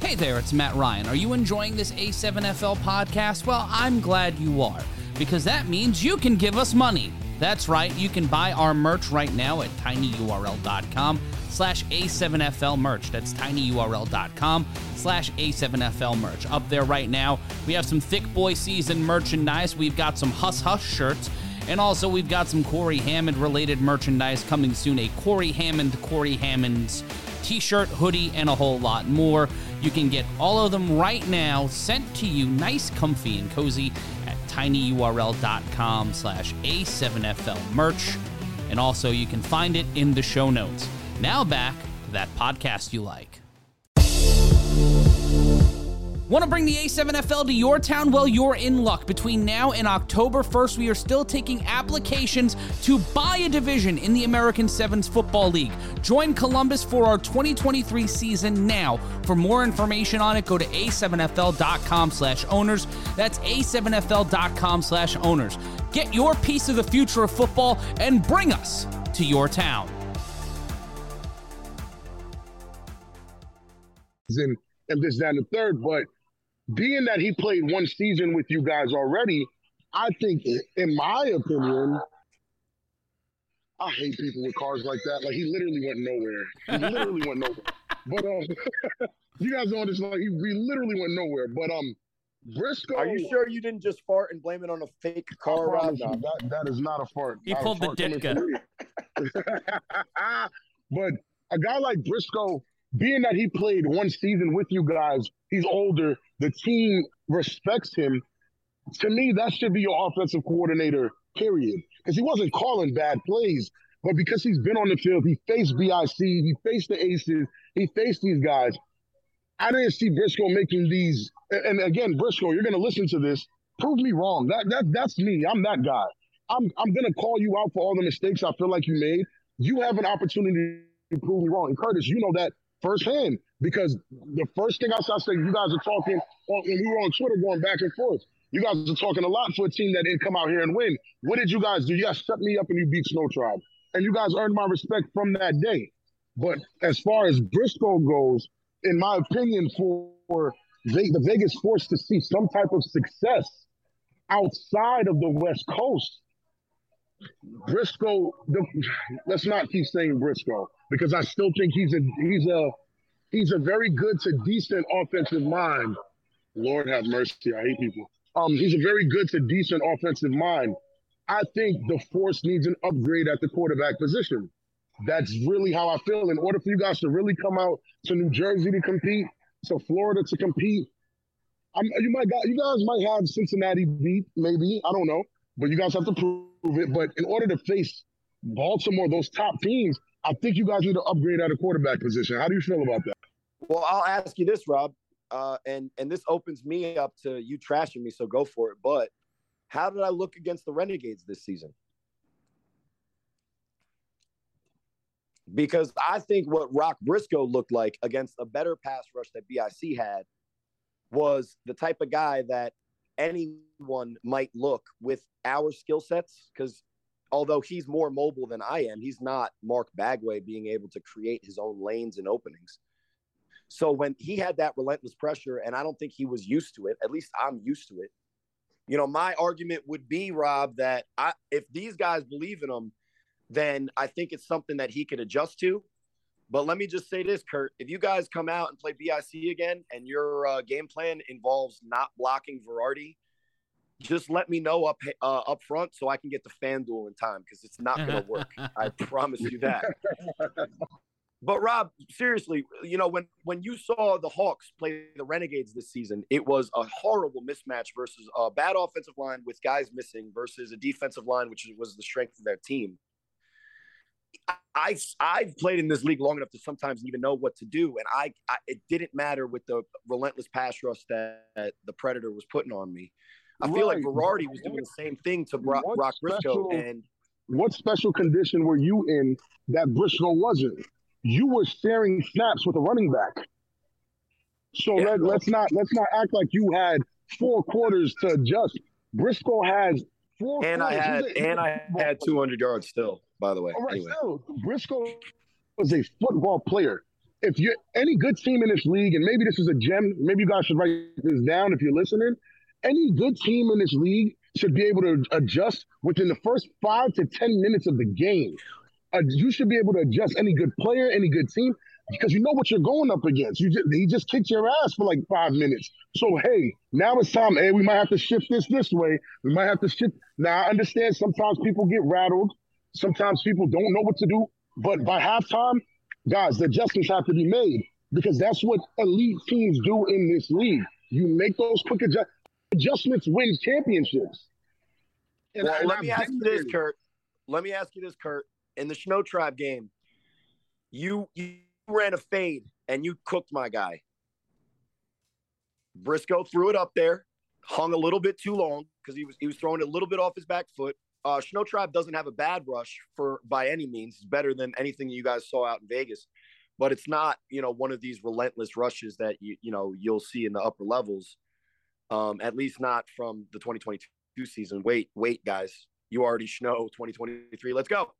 S1: Hey there, it's Matt Ryan. Are you enjoying this A7FL podcast? Well, I'm glad you are, because that means you can give us money. That's right, you can buy our merch right now at tinyurl.com slash A7FL merch. That's tinyurl.com slash A7FL merch. Up there right now, we have some Thick Boy season merchandise. We've got some Huss Huss shirts. And also, we've got some Corey Hammond related merchandise coming soon. A Corey Hammond, Corey Hammond's t shirt, hoodie, and a whole lot more. You can get all of them right now sent to you nice, comfy, and cozy tinyurl.com slash A7FL merch. And also, you can find it in the show notes. Now back to that podcast you like. Want to bring the A7FL to your town? Well, you're in luck. Between now and October 1st, we are still taking applications to buy a division in the American Sevens Football League. Join Columbus for our 2023 season now. For more information on it, go to a7fl.com slash owners. That's a7fl.com slash owners. Get your piece of the future of football and bring us to your town.
S4: and, this, that, and the third. But being that he played one season with you guys already, I think, in my opinion, I hate people with cars like that. Like he literally went nowhere. He literally went nowhere. But um, you guys don't understand. Like he, he literally went nowhere. But um, Briscoe.
S3: Are you sure you didn't just fart and blame it on a fake car, Rob?
S4: No, that, that is not a fart.
S1: He
S4: Not
S1: pulled the
S4: fart coming
S1: Ditka.
S4: but a guy like Briscoe, being that he played one season with you guys, he's older. The team respects him. To me, that should be your offensive coordinator. Period. Because he wasn't calling bad plays, but because he's been on the field, he faced BIC, he faced the Aces, he faced these guys. I didn't see Briscoe making these. And again, Briscoe, you're going to listen to this. Prove me wrong. That that that's me. I'm that guy. I'm I'm going to call you out for all the mistakes I feel like you made. You have an opportunity to prove me wrong. And Curtis, you know that firsthand because the first thing I saw, I said, you guys are talking when we were on Twitter going back and forth. You guys are talking a lot for a team that didn't come out here and win. What did you guys do? You guys shut me up and you beat Snow Tribe. And you guys earned my respect from that day. But as far as Briscoe goes, in my opinion, for the Vegas force to see some type of success outside of the West Coast, Briscoe. The, let's not keep saying Briscoe because I still think he's a he's a he's a very good to decent offensive mind. Lord have mercy, I hate people. Um, he's a very good to decent offensive mind. I think the force needs an upgrade at the quarterback position. That's really how I feel. In order for you guys to really come out to New Jersey to compete, to Florida to compete, I'm, you might got you guys might have Cincinnati beat, maybe I don't know, but you guys have to prove it. But in order to face Baltimore, those top teams, I think you guys need to upgrade at a quarterback position. How do you feel about that?
S3: Well, I'll ask you this, Rob, uh, and and this opens me up to you trashing me, so go for it. But how did I look against the Renegades this season? Because I think what Rock Briscoe looked like against a better pass rush that BIC had was the type of guy that anyone might look with our skill sets. Because although he's more mobile than I am, he's not Mark Bagway being able to create his own lanes and openings. So when he had that relentless pressure, and I don't think he was used to it, at least I'm used to it. You know, my argument would be, Rob, that I, if these guys believe in him, then I think it's something that he could adjust to. But let me just say this, Kurt: if you guys come out and play BIC again, and your uh, game plan involves not blocking Verardi, just let me know up uh, up front so I can get the FanDuel in time because it's not going to work. I promise you that. But Rob, seriously, you know when when you saw the Hawks play the Renegades this season, it was a horrible mismatch versus a bad offensive line with guys missing versus a defensive line which was the strength of their team. I I've played in this league long enough to sometimes even know what to do, and I, I it didn't matter with the relentless pass rush that, that the Predator was putting on me. I feel like
S4: Right.
S3: Verardi was doing the same thing to Brock, Brock Briscoe, and
S4: What special condition were you in that Briscoe wasn't? You were sharing snaps with a running back. So
S3: Yeah.
S4: let, let's not let's not act like you had four quarters to adjust. Briscoe has four
S3: and I had
S4: a-
S3: and I had 200 yards still. By the way,
S4: All right,
S3: anyway.
S4: still, Briscoe was a football player. If you're any good team in this league, and maybe this is a gem, maybe you guys should write this down if you're listening. Any good team in this league should be able to adjust within the first five to 10 minutes of the game. Uh, you should be able to adjust any good player, any good team, because you know what you're going up against. You just, he just kicked your ass for like five minutes. So, hey, now it's time. Hey, we might have to shift this this way. We might have to shift. Now, I understand sometimes people get rattled. Sometimes people don't know what to do. But by halftime, guys, the adjustments have to be made because that's what elite teams do in this league. You make those quick adjust- adjustments, win championships. And-
S3: Well,
S4: and
S3: let me ask you this. Kurt. Let me ask you this, Kurt. In the Snow Tribe game, you you ran a fade and you cooked my guy. Briscoe threw it up there, hung a little bit too long because he was he was throwing it a little bit off his back foot. Uh, Snow Tribe doesn't have a bad rush for by any means. It's better than anything you guys saw out in Vegas, but it's not you know one of these relentless rushes that you you know you'll see in the upper levels. Um, at least not from the 2022 season. Wait, wait, guys, you already know 2023. Let's go.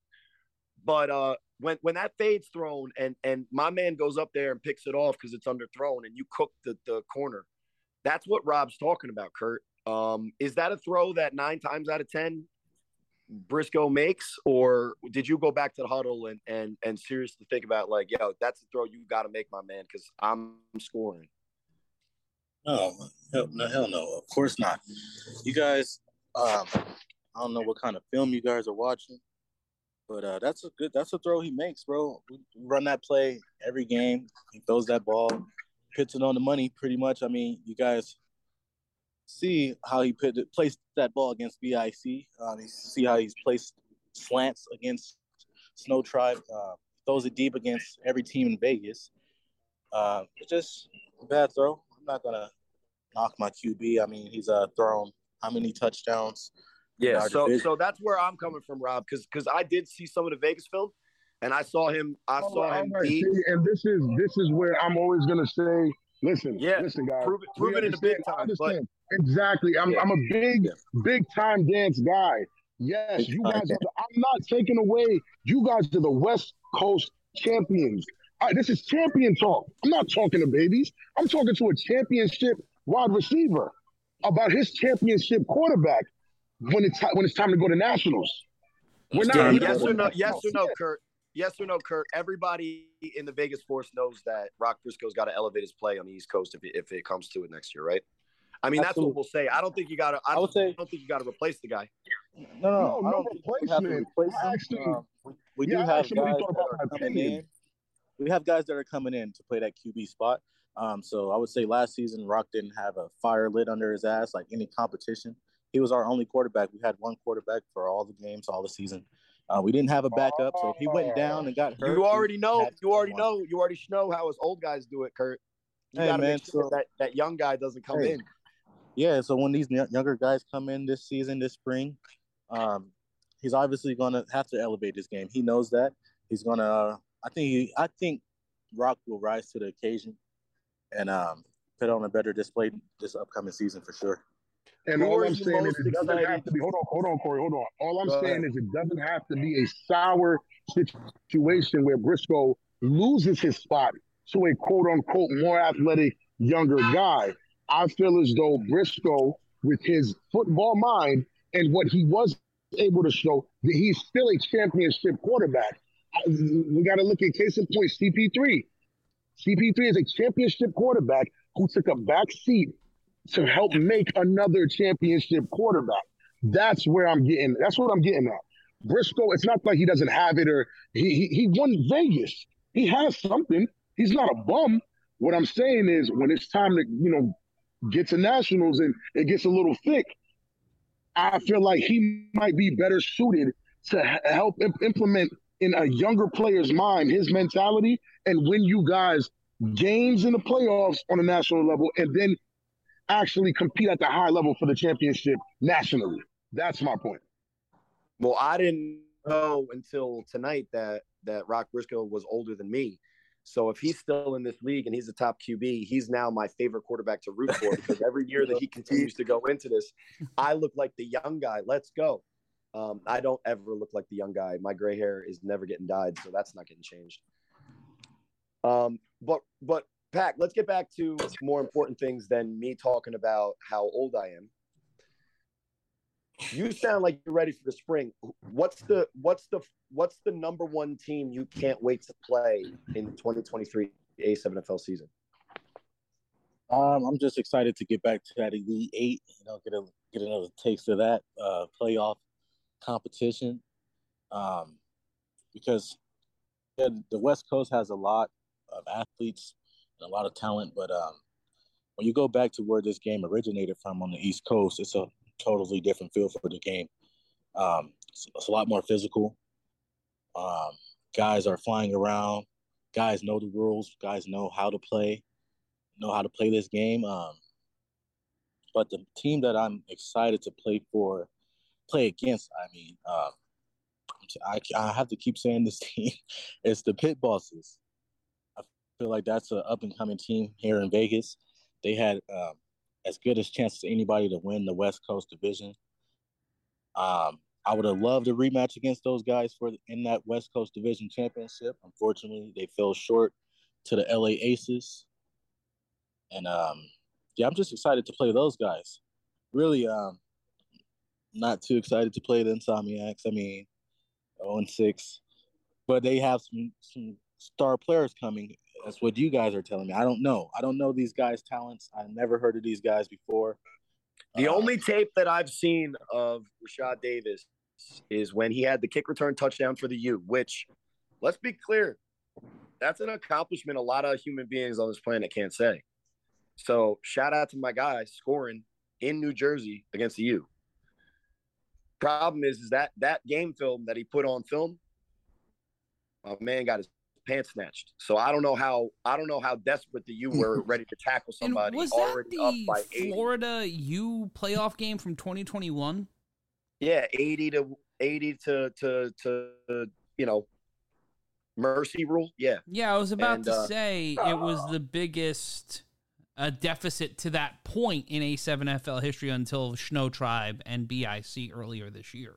S3: But uh, when when that fade's thrown and and my man goes up there and picks it off because it's underthrown and you cook the the corner, that's what Rob's talking about, Kurt. Um, is that a throw that nine times out of ten Briscoe makes, or did you go back to the huddle and and and seriously think about like, yo, that's the throw you got to make, my man, because I'm scoring.
S2: No, hell no, hell no. Of course not. You guys, um, I don't know what kind of film you guys are watching, but uh, that's a good. That's a throw he makes, bro. We run that play every game. He throws that ball, hits it on the money, pretty much. I mean, you guys see how he put placed that ball against BIC. Um, you see how he's placed slants against Snow Tribe. Uh, throws it deep against every team in Vegas. Uh, it's just a bad throw. I'm not gonna knock my QB. I mean, he's uh, thrown how many touchdowns?
S3: Yeah, so division? so that's where I'm coming from, Rob, because because I did see some of the Vegas film, and I saw him. I oh, saw him. Right. See,
S4: and this is this is where I'm always gonna say, listen, yeah, listen, guys,
S3: prove it, prove it in the big time. But,
S4: exactly, I'm yeah. I'm a big yeah. big time dance guy. Yes, big you guys. Are the, I'm not taking away. You guys are the West Coast champions. Right, this is champion talk. I'm not talking to babies. I'm talking to a championship wide receiver about his championship quarterback when it's when it's time to go to nationals.
S3: We're not. Yes or no? Yes or no, Kurt? Yes or no, Kurt? Everybody in the Vegas Force knows that Rock Briscoe's got to elevate his play on the East Coast if it, if it comes to it next year, right? I mean, Absolutely. that's what we'll say. I don't think you got to. I, I, would say, I don't think you got to replace the guy.
S2: No, no, no, no replacement. Replace Actually, um, we, we yeah, do have guys that are coming in. We have guys that are coming in to play that QB spot. Um, so I would say last season Rock didn't have a fire lit under his ass like any competition. He was our only quarterback. We had one quarterback for all the games, all the season. Uh, we didn't have a backup, so if he went down and got hurt,
S3: you already know. You already know. You already know how us old guys do it, Kurt. You hey, got to make sure so, that that young guy doesn't come hey, in.
S2: Yeah, so when these younger guys come in this season, this spring, um, he's obviously going to have to elevate his game. He knows that. He's going to. Uh, I think. He, I think Rock will rise to the occasion and um, put on a better display this upcoming season for sure.
S4: And Who all I'm saying is it doesn't excited? have to be. Hold on, hold on, Cory, hold on. All I'm Go saying ahead. is it doesn't have to be a sour situation where Briscoe loses his spot to a quote unquote more athletic younger guy. I feel as though Briscoe, with his football mind and what he was able to show, that he's still a championship quarterback. We got to look at case in point, CP3. CP3 is a championship quarterback who took a back seat to help make another championship quarterback. That's where I'm getting. That's what I'm getting at. Briscoe, it's not like he doesn't have it or he, he, he won Vegas. He has something. He's not a bum. What I'm saying is when it's time to, you know, get to nationals and it gets a little thick, I feel like he might be better suited to help imp- implement in a younger player's mind his mentality and win you guys games in the playoffs on a national level and then actually compete at the high level for the championship nationally. That's my point.
S3: Well, I didn't know until tonight that that Rock Briscoe was older than me. So if he's still in this league and he's a top QB, he's now my favorite quarterback to root for because every year that he continues to go into this, I look like the young guy. Let's go. Um, I don't ever look like the young guy. My gray hair is never getting dyed, so that's not getting changed. Um, but but Pack, let's get back to more important things than me talking about how old I am. You sound like you're ready for the spring. What's the what's the what's the number one team you can't wait to play in 2023 A7FL season?
S2: Um, I'm just excited to get back to that Elite Eight. You know, get a get another taste of that uh, playoff competition um, because yeah, the West Coast has a lot of athletes and a lot of talent, but um, when you go back to where this game originated from on the East Coast, it's a totally different feel for the game. Um, it's, it's, a lot more physical. Um, guys are flying around. Guys know the rules. Guys know how to play, know how to play this game. Um, but the team that I'm excited to play for play against. I mean, uh, I, I have to keep saying this team. it's the Pit Bosses. Feel like that's an up and coming team here in Vegas. They had um, as good as chance as anybody to win the West Coast Division. Um, I would have loved a rematch against those guys for in that West Coast Division championship. Unfortunately, they fell short to the LA Aces. And um, yeah, I'm just excited to play those guys. Really, um, not too excited to play the Insomniacs. I mean, 0 and 6, but they have some some star players coming That's what you guys are telling me. I don't know. I don't know these guys' talents. I've never heard of these guys before.
S3: The
S2: Uh,
S3: only tape that I've seen of Rashad Davis is when he had the kick return touchdown for the U, which, let's be clear, that's an accomplishment a lot of human beings on this planet can't say. So shout out to my guy scoring in New Jersey against the U. Problem is, is that that game film that he put on film, my man got his pants snatched. So I don't know how I don't know how desperate the you were ready to tackle
S1: And
S3: somebody
S1: was that
S3: already up by
S1: the
S3: 80.
S1: Florida U playoff game from 2021?
S3: Yeah, 80 to 80 to to to you know mercy rule. Yeah.
S1: Yeah, I was about
S3: And,
S1: to
S3: uh,
S1: say it was the biggest uh, deficit to that point in A7FL history until Snow Tribe and BIC earlier this year.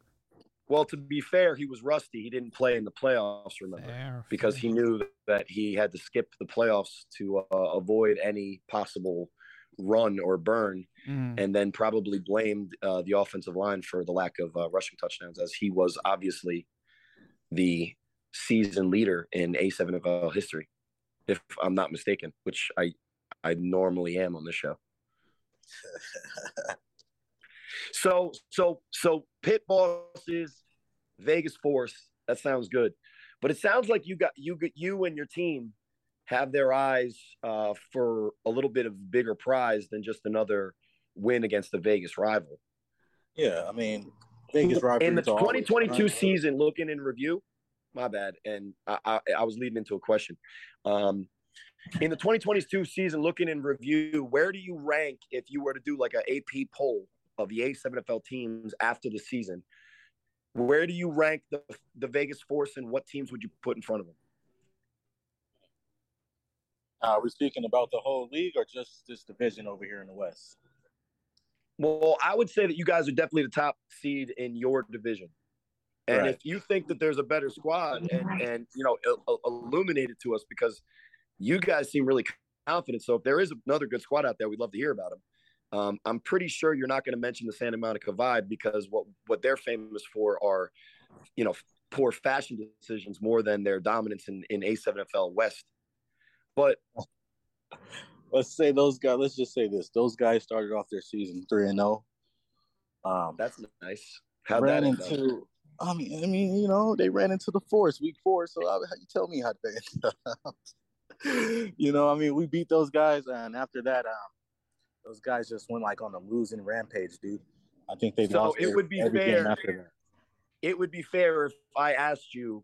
S3: Well, to be fair, he was rusty. He didn't play in the playoffs, remember?
S1: Fair,
S3: Because
S1: fair.
S3: he knew that he had to skip the playoffs to uh, avoid any possible run or burn,
S1: Mm.
S3: and then probably blamed uh, the offensive line for the lack of uh, rushing touchdowns, as he was obviously the season leader in A7FL history, if I'm not mistaken, which I I normally am on this show. So so so pit bosses, Vegas Force. That sounds good, but it sounds like you got you got you and your team have their eyes uh, for a little bit of bigger prize than just another win against the Vegas rival.
S2: Yeah, I mean, Vegas rivalries
S3: in the
S2: are always
S3: 2022 season, looking in review, my bad, and I, I, I was leading into a question. Um, in the 2022 season, looking in review, where do you rank if you were to do like an AP poll of the A7FL teams after the season? Where do you rank the the Vegas Force, and what teams would you put in front of them?
S2: Uh, are we speaking about the whole league or just this division over here in the West?
S3: Well, I would say that you guys are definitely the top seed in your division. And
S2: Right.
S3: if you think that there's a better squad, and, and you know, il- il- illuminate it to us because you guys seem really confident. So if there is another good squad out there, we'd love to hear about them. Um, I'm pretty sure you're not going to mention the Santa Monica Vibe because what what they're famous for are, you know, poor fashion decisions more than their dominance in, in A7FL West. But
S2: Let's say those guys. Let's just say this: those guys started off their season three and zero. Um,
S3: that's nice. How'd
S2: ran
S3: that up?
S2: into. I mean, I mean, you know, they ran into the force week four. So how how you tell me how they you know, I mean, we beat those guys, and after that, um, those guys just went like on a losing rampage, dude. I think they
S3: So
S2: lost.
S3: it
S2: their-
S3: would be fair- it would be fair if I asked you,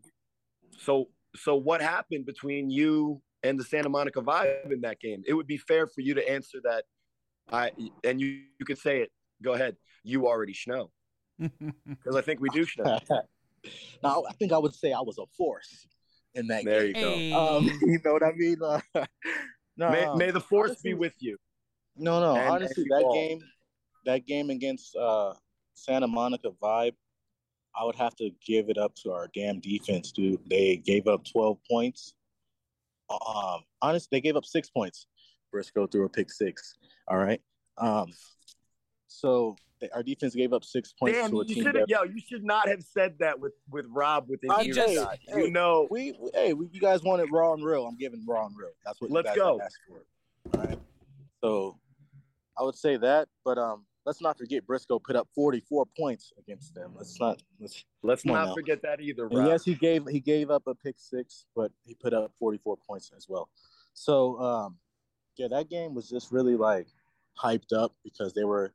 S3: so so what happened between you and the Santa Monica Vibe in that game? It would be fair for you to answer that. I and you you could say it. Go ahead. You already know because I think we do know.
S2: now, I think I would say I was a force in that
S3: There
S2: game.
S3: you go.
S1: hey,
S2: Um, you know what I mean? Uh, no,
S3: May,
S2: um,
S3: may the force
S2: honestly-
S3: be with you.
S2: No, no.
S3: And-
S2: honestly, that
S3: evolve.
S2: game, that game against uh, Santa Monica Vibe, I would have to give it up to our damn defense, dude. They gave up 12 points. Um, honestly, they gave up six points. Briscoe threw a pick six. All right. Um, so they, our defense gave up six points
S3: Damn,
S2: to a
S3: you
S2: team
S3: should
S2: that
S3: have. Yo, you should not have said that with with Rob within
S2: I
S3: earshot.
S1: just-
S2: hey,
S3: you know,
S2: we, we hey, we, you guys wanted raw and real. I'm giving raw and real. That's what
S3: Let's
S2: you guys
S3: go.
S2: asked for. All right. So I would say that, but um, let's not forget Briscoe put up 44 points against them. Let's not. Let's,
S3: let's not forget that either,
S2: yes, he gave he gave up a pick six, but he put up 44 points as well. So um, yeah, that game was just really like hyped up because they were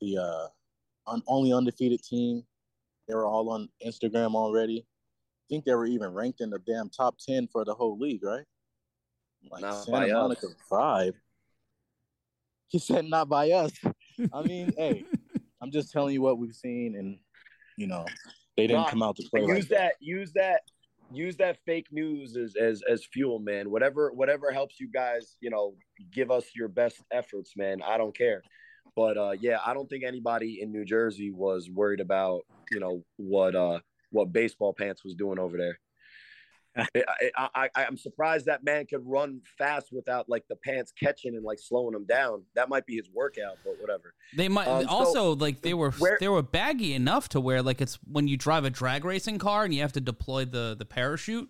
S2: the uh, un- only undefeated team. They were all on Instagram already. I think they were even ranked in the damn top 10 for the whole league, right? Like
S3: Not
S2: Santa
S3: by us.
S2: Monica Vibe. He said not by us. I mean, hey, I'm just telling you what we've seen, and you know, they didn't
S3: Nah,
S2: come out to play.
S3: use
S2: like
S3: that use that use that fake news as, as as fuel man whatever whatever helps you guys you know give us your best efforts man i don't care but uh yeah i don't think anybody in new jersey was worried about you know what uh what baseball pants was doing over there I, I, I i'm surprised that man could run fast without like the pants catching and like slowing him down that might be his workout but whatever
S1: They might
S3: Um, so,
S1: also like they were
S3: where-
S1: they were baggy enough to where like it's when you drive a drag racing car and you have to deploy the the parachute.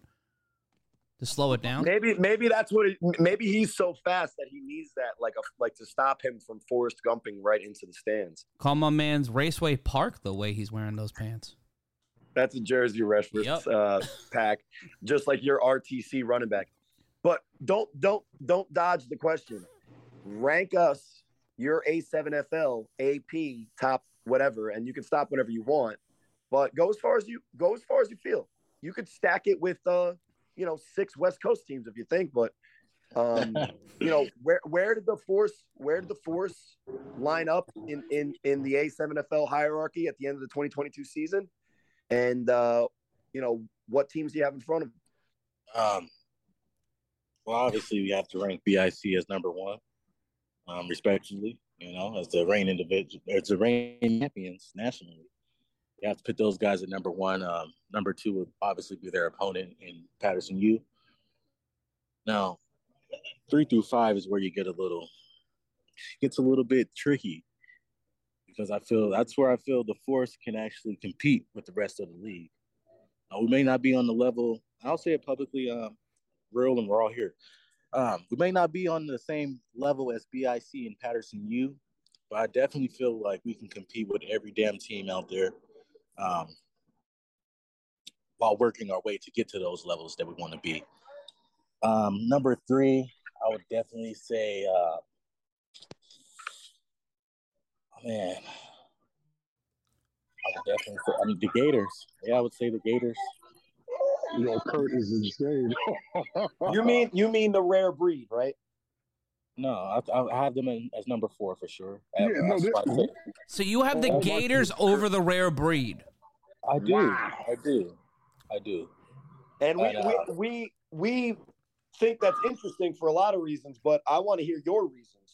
S1: to slow it down.
S3: Maybe maybe that's what. It, maybe he's so fast that he needs that like a like to stop him from Forrest Gumping right into the stands.
S1: Call my man's Raceway Park the way he's wearing those pants.
S3: That's a jersey reference
S1: Yep.
S3: uh, pack, just like your RTC running back. But don't don't don't dodge the question. Rank us your A7FL, AP, top whatever, and you can stop whenever you want. But go as far as you go as far as you feel. You could stack it with uh, you know, six West Coast teams if you think, but um, you know, where where did the force where did the force line up in in in the A7FL hierarchy at the end of the 2022 season? And uh, you know, what teams do you have in front of? them?
S2: Um, well, obviously, we have to rank BIC as number one, um, respectively. You know, as the reigning individual, as the reigning champions nationally, you have to put those guys at number one. Um, number two would obviously be their opponent in Paterson U. Now, three through five is where you get a little gets a little bit tricky because I feel that's where I feel the force can actually compete with the rest of the league. Uh, we may not be on the level. I'll say it publicly, um, real and raw here. Um, we may not be on the same level as BIC and Paterson U, but I definitely feel like we can compete with every damn team out there um, while working our way to get to those levels that we want to be. Um, number three, I would definitely say, uh, man, I would definitely say, I mean, the Gators. Yeah, I would say the Gators.
S4: Yo, Kurt is insane.
S3: You mean you mean the rare breed, right?
S2: No, I, I have them in, as number four for sure.
S4: Yeah, no,
S2: That's I,
S4: they-
S1: So you have the
S4: Oh
S1: Gators over the rare breed.
S2: I do,
S4: Wow.
S2: I do, I do.
S3: And we,
S2: And, uh,
S3: we we we think that's interesting for a lot of reasons, but I want to hear your reasons.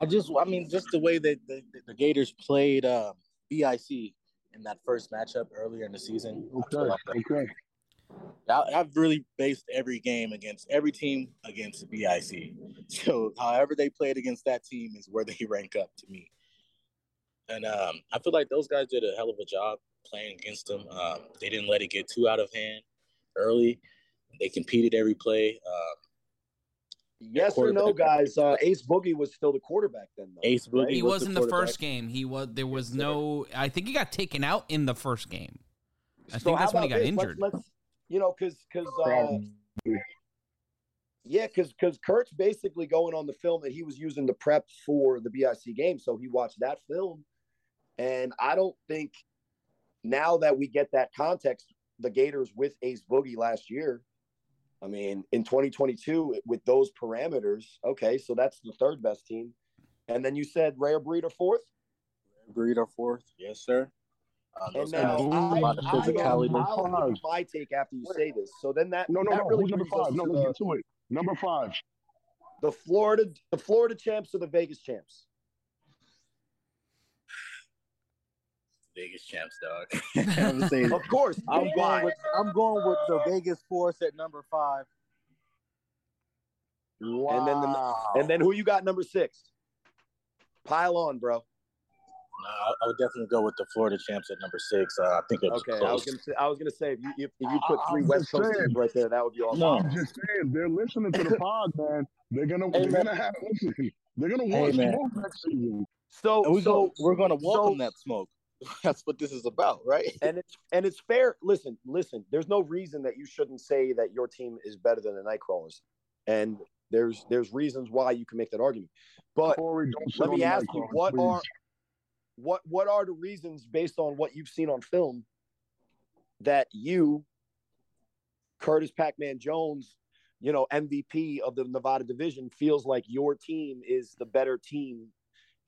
S2: I just, I mean, just the way that the, the Gators played um, BIC in that first matchup earlier in the season.
S4: Okay. okay.
S2: I, I've really based every game against every team against BIC. So, however they played against that team is where they rank up to me. And um, I feel like those guys did a hell of a job playing against them. Um, they didn't let it get too out of hand early. They competed every play. Uh,
S3: Yes or no, guys? Uh, Ace Boogie was still the quarterback then, though.
S2: Ace Boogie
S1: He
S2: was
S1: was in the
S2: quarterback.
S1: first game. He was. There was no. I think he got taken out in the first game. I
S3: So
S1: think that's when he got
S3: this?
S1: injured.
S3: Let's, let's you know, because because uh, yeah, because because Kurt's basically going on the film that he was using to prep for the BIC game, so he watched that film, and I don't think now that we get that context, the Gators with Ace Boogie last year. I mean, in 2022 with those parameters, okay, so that's the third best team, and then you said Rare Breed or fourth.
S2: Breed or fourth, yes, sir. Um,
S3: And
S2: those
S3: now
S2: guys-
S3: I,
S2: a lot of
S3: I,
S2: physicality.
S3: I'll give you my take after you say this. So then that
S4: No, no,
S3: that
S4: no.
S3: really
S4: number five? No,
S3: to
S4: let's
S3: the,
S4: get to it. Number five.
S3: the Florida the Florida champs or the Vegas champs.
S2: Vegas champs, dog. I'm saying,
S3: Of course,
S2: I'm
S3: why?
S2: going with I'm going with the Vegas Force at number five.
S4: Wow.
S3: And then the- And then who you got number six? Pile on, bro.
S2: No, I, I would definitely go with the Florida champs at number six. Uh, I think it was
S3: Okay, I was gonna say I was gonna say if you if, if you put three
S4: I'm
S3: West Coast
S4: saying.
S3: teams right there, that would be awesome.
S2: No.
S4: I'm just saying, they're listening to the pod, man. They're gonna,
S2: Hey,
S4: they're
S2: man.
S4: gonna have, listen, they're gonna
S2: Hey,
S4: watch
S2: man.
S4: smoke next season.
S3: So
S2: And we
S3: so
S2: go, we're going to welcome
S3: so-
S2: that smoke. That's what this is about, right?
S3: and it's and it's fair. Listen, listen. There's no reason that you shouldn't say that your team is better than the Nightcrawlers, and there's there's reasons why you can make that argument. But
S4: Corey,
S3: let me ask you, what
S4: please.
S3: are what what are the reasons based on what you've seen on film that you, Curtis Pac-Man Jones, you know, MVP of the Nevada division, feels like your team is the better team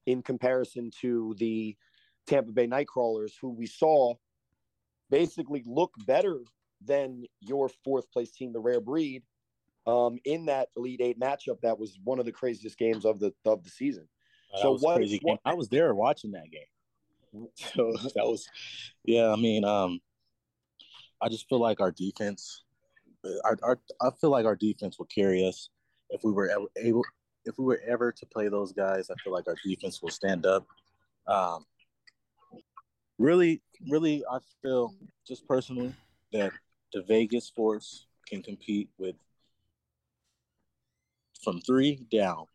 S3: in comparison to the Tampa Bay Nightcrawlers, who we saw basically look better than your fourth place team, the Rare Breed, um, in that Elite Eight matchup. That was one of the craziest games of the of the season. So
S2: was
S3: what-
S2: crazy
S3: what-
S2: I was there watching that game. So that was, yeah. I mean, um, I just feel like our defense, our, our I feel like our defense will carry us if we were ever able, if we were ever to play those guys. I feel like our defense will stand up. Um, really, really, I feel just personally that the Vegas Force can compete with from three down.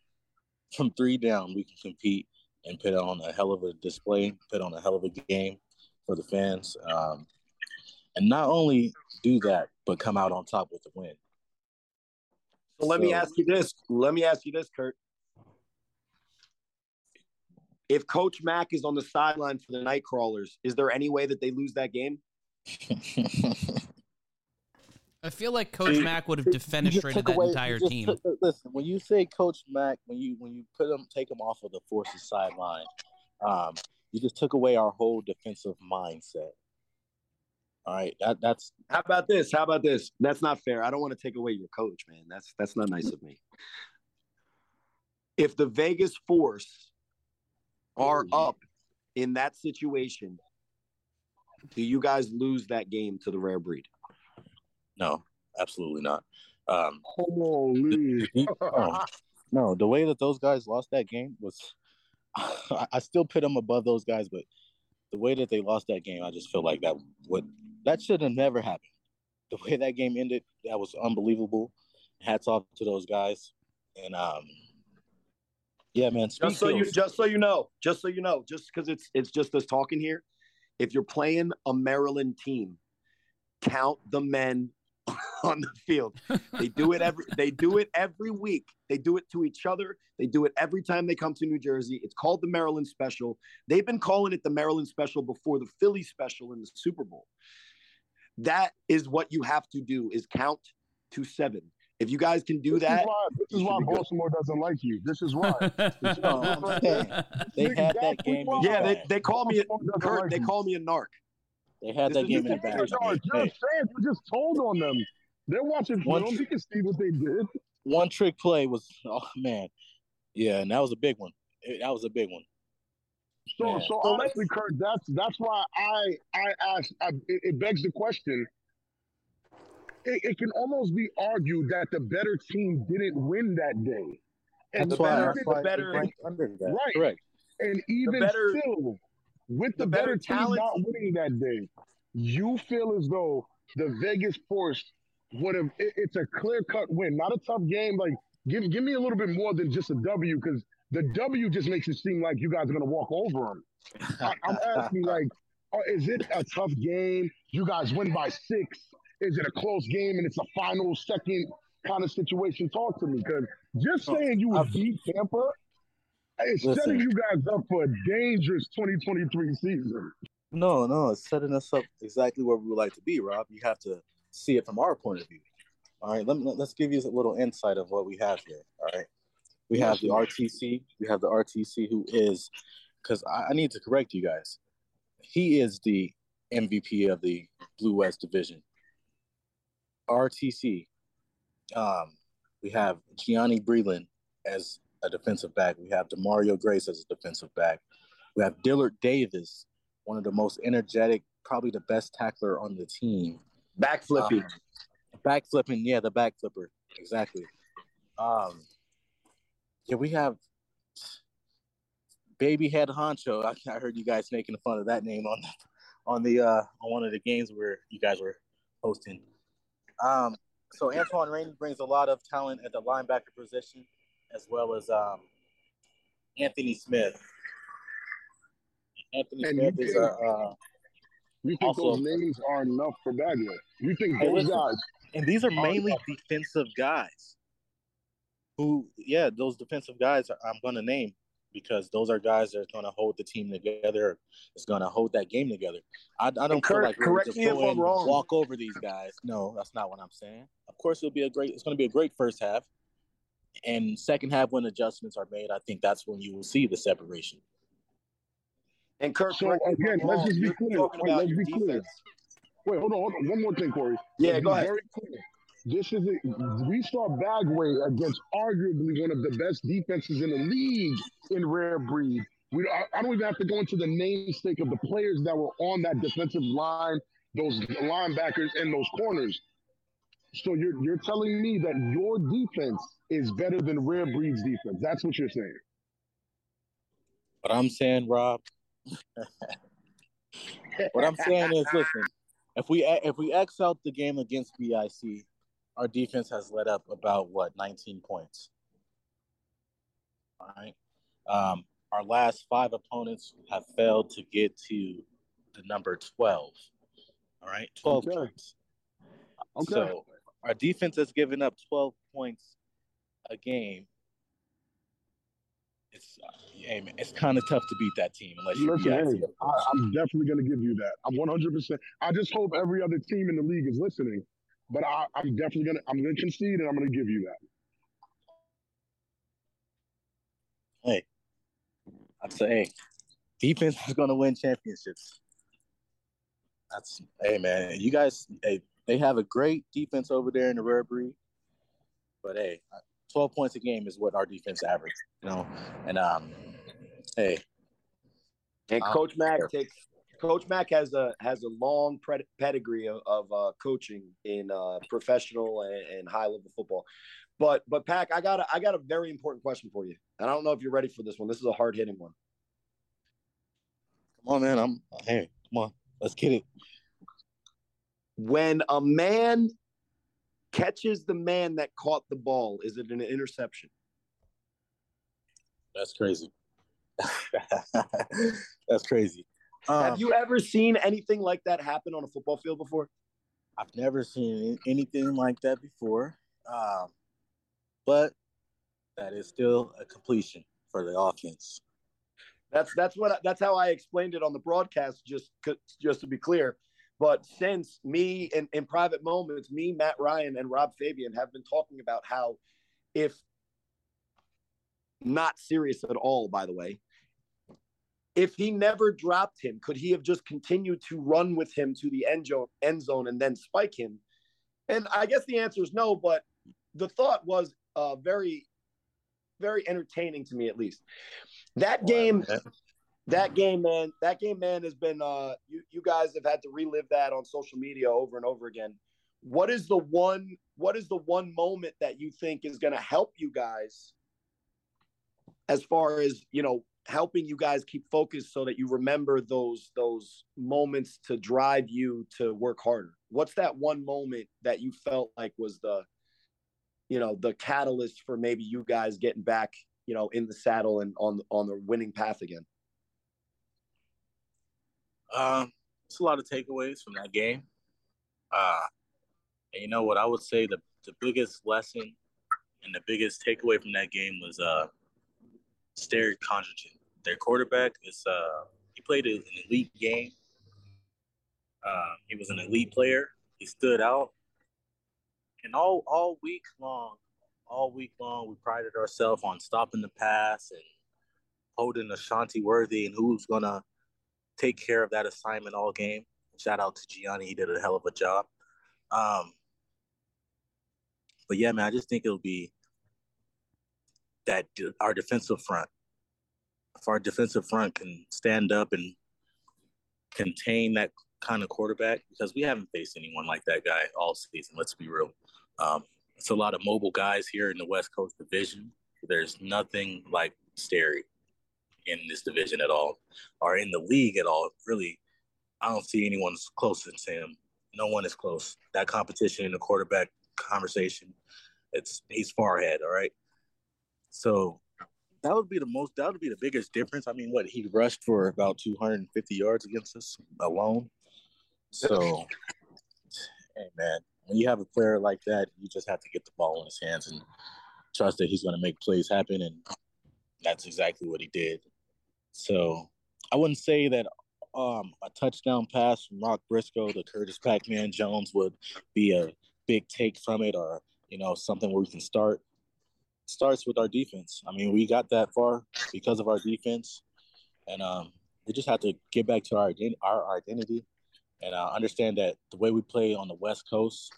S2: From three down, we can compete and put on a hell of a display, put on a hell of a game for the fans, um, and not only do that, but come out on top with the win.
S3: So let me ask you this. Let me ask you this, Kurt. If Coach Mack is on the sideline for the Nightcrawlers, is there any way that they lose that game?
S1: I feel like Coach
S2: You-
S1: Mack would have
S2: You just
S1: defenestrated
S2: took
S1: that
S2: away-
S1: entire
S2: just
S1: team.
S2: took- listen, when you say Coach Mack, when you when you put him, take him off of the forces sideline, um, you just took away our whole defensive mindset. All right, that that's
S3: How about this? How about this? That's not fair. I don't want to take away your coach, man. That's that's not nice of me. If the Vegas Force are up in that situation, do you guys lose that game to the rare breed?
S2: no, absolutely not. Um,
S4: Holy.
S2: no, no, the way that those guys lost that game was, I, I still put them above those guys, but the way that they lost that game, I just feel like that would that should have never happened. The way that game ended, that was unbelievable. Hats off to those guys, and um, yeah, man.
S3: Just so you just so you know, just so you know, just because it's it's just us talking here. If you're playing a Maryland team, count the men on the field. They do it every they do it every week. They do it to each other. They do it every time they come to New Jersey. It's called the Maryland Special. They've been calling it the Maryland Special before the Philly Special in the Super Bowl. That is what you have to do is count to 7. If you guys can do
S4: This is
S3: that,
S4: why, this is why
S3: should be good.
S4: Baltimore doesn't like you. This is why.
S2: No, I'm they had that game.
S3: yeah, they, they call me a, Kurt,
S4: like
S3: they call me a narc.
S2: They had
S3: This
S2: that
S3: is
S2: game in the
S3: the
S2: bag.
S3: Bears
S4: You're
S2: Hey,
S4: a
S2: hey,
S4: just told on them. They're watching
S2: One-
S4: film. You can see what they did.
S2: one trick play was oh man, yeah, and that was a big one. It- that was a big one.
S4: So,
S2: Man.
S4: so honestly, Kurt, that's that's why I I asked. I, it, it begs the question. It, it can almost be argued that the better team didn't win that day, and
S2: That's
S3: the
S2: why.
S3: better-
S2: That's
S3: the better-
S2: they under that.
S4: Right.
S2: Correct.
S4: and even
S3: better-
S4: still, with the,
S3: the
S4: better,
S3: better
S4: team
S3: talent-
S4: not winning that day, you feel as though the Vegas Force would have. It, it's a clear cut win, not a tough game. Like give give me a little bit more than just a W because the W just makes it seem like you guys are gonna walk over them. I, I'm asking like, uh, is it a tough game? You guys win by six. Is it a close game and it's a final second kind of situation? Talk to me because just
S2: Oh,
S4: saying you would beat Tampa is setting you guys up for a dangerous 2023 season.
S2: No, no, it's setting us up exactly where we would like to be, Rob. You have to see it from our point of view. All right, let me, let's give you a little insight of what we have here. All right, we have the RTC. We have the RTC who is, because I, I need to correct you guys. He is the MVP of the Blue West Division. RTC. Um, we have Gianni Breland as a defensive back. We have Demario Grace as a defensive back. We have Dillard Davis, one of the most energetic, probably the best tackler on the team.
S3: Backflipping.
S2: Um, back flipping, yeah, the back flipper, exactly. Um, yeah, we have baby head honcho. I, I heard you guys making fun of that name on on the uh on one of the games where you guys were hosting. Um, so Antoine Rainey brings a lot of talent at the linebacker position, as well as um Anthony Smith. Anthony
S4: And
S2: Smith is a uh,
S4: You think
S2: Also-
S4: those names are enough for Bagley? You think those
S2: listen.
S4: guys?
S2: and these are mainly defensive guys who yeah those defensive guys i'm going to name because those are guys that are going to hold the team together is going to hold that game together i, I don't feel like we're
S3: correct
S2: just
S3: me if I'm wrong.
S2: walk over these guys no that's not what i'm saying of course it'll be a great it's going to be a great first half and second half when adjustments are made i think that's when you will see the separation
S3: And Kurt,
S4: So,
S3: correct me if I'm
S4: again, let's just be clear. Wait, let's
S3: your
S4: be clear. Wait, hold on, hold on. One more thing, Cory.
S3: Yeah,
S4: Let's
S3: go ahead.
S4: Very clear. This is a, we saw Bagway against arguably one of the best defenses in the league in rare breed. We I, I don't even have to go into the namesake of the players that were on that defensive line, those linebackers and those corners. So you're you're telling me that your defense is better than rare breed's defense. That's what you're saying.
S2: what i'm saying rob what i'm saying is listen if we if we x out the game against bic our defense has let up about what 19 points. All right. Um, our last five opponents have failed to get to the number 12. All right, 12
S4: Okay.
S2: points.
S4: Okay.
S2: So our defense has given up 12 points a game. It's uh, hey, man, it's kind of tough to beat that team unless you're
S4: Listen, hey, I. I'm definitely going to give you that. I'm 100. percent I just hope every other team in the league is listening. But I, I'm definitely going to. I'm going to concede, and I'm going to give you that.
S2: Hey, I'd say, hey, defense is going to win championships. That's hey man, you guys, hey, they have a great defense over there in the rare breed, but hey, twelve points a game is what our defense average, you know, and um, hey,
S3: And
S2: Um,
S3: Coach Mack
S2: sure.
S3: takes Coach Mack has a has a long pred- pedigree of, of uh, coaching in uh, professional and, and high level football. But but Pack, I got a, I got a very important question for you, and I don't know if you're ready for this one. This is a hard hitting one.
S2: come on, man, I'm hey, come on, let's get it.
S3: When a man catches the man that caught the ball, is it an interception?
S2: That's crazy. That's crazy. Um,
S3: Have you ever seen anything like that happen on a football field before?
S2: I've never seen anything like that before. Um, but that is still a completion for the offense.
S3: That's that's what that's how I explained it on the broadcast. Just just to be clear, but since me in, in private moments, me, Matt Ryan, and Rob Fabian have been talking about how if not serious at all, by the way, if he never dropped him, could he have just continued to run with him to the end zone, end zone and then spike him? And I guess the answer is no, but the thought was uh, very, very entertaining to me at least. That game, that game, man, that game, man, has been. Uh, you you guys have had to relive that on social media over and over again. What is the one? What is the one moment that you think is going to help you guys, as far as you know, helping you guys keep focused so that you remember those those moments to drive you to work harder? What's that one moment that you felt like was the, you know, the catalyst for maybe you guys getting back, you know, in the saddle and on on the winning path again?
S2: Um, it's a lot of takeaways from that game. Uh, and you know what? I would say the, the biggest lesson and the biggest takeaway from that game was uh, Sterry Condrigan. Their quarterback is uh, he played an elite game. Uh, he was an elite player. He stood out, and all all week long, all week long, we prided ourselves on stopping the pass and holding Ashanti Worthy and who's gonna take care of that assignment all game. Shout out to Gianni, he did a hell of a job. Um, but yeah, man, I just think it'll be that our defensive front, if our defensive front can stand up and contain that kind of quarterback, because we haven't faced anyone like that guy all season. Let's be real. Um, it's a lot of mobile guys here in the West Coast Division. There's nothing like Sterry in this division at all, or in the league at all. Really, I don't see anyone's closer to him. No one is close. That competition in the quarterback conversation, it's he's far ahead. All right, so that would be the most. That would be the biggest difference. I mean, what he rushed for about 250 yards against us alone. So, hey man, when you have a player like that, you just have to get the ball in his hands and trust that he's going to make plays happen, and that's exactly what he did. So I wouldn't say that um, a touchdown pass from Rock Briscoe to Curtis Pac-Man Jones would be a big take from it, or you know something where we can start. Starts with our defense. I mean, we got that far because of our defense, and um, we just have to get back to our our identity and uh, understand that the way we play on the West Coast,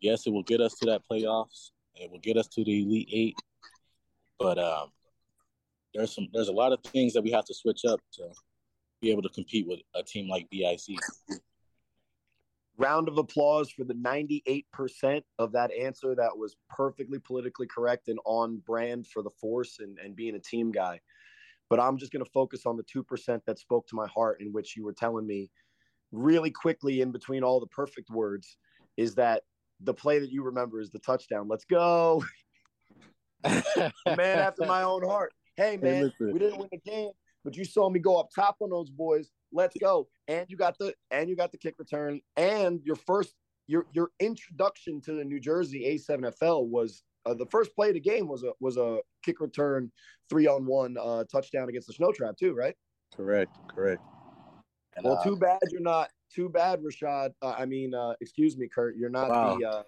S2: yes, it will get us to that playoffs. It will get us to the Elite Eight, but um, there's some there's a lot of things that we have to switch up to be able to compete with a team like BIC.
S3: Round of applause for the 98% of that answer that was perfectly politically correct and on brand for the force and, and being a team guy. But I'm just going to focus on the 2% that spoke to my heart, in which you were telling me really quickly in between all the perfect words is that the play that you remember is the touchdown. Let's go. man after my own heart. Hey man, hey, we didn't win the game, but you saw me go up top on those boys. Let's go. And you got the and you got the kick return and your first your your introduction to the New Jersey A7FL was uh, the first play of the game was a was a kick return three on one uh, touchdown against the Snow Tribe too, right?
S2: Correct, correct.
S3: And, well, uh, too bad you're not. Too bad, Rashad. Uh, I mean, uh, excuse me, Kurt. You're not wow. the. Uh,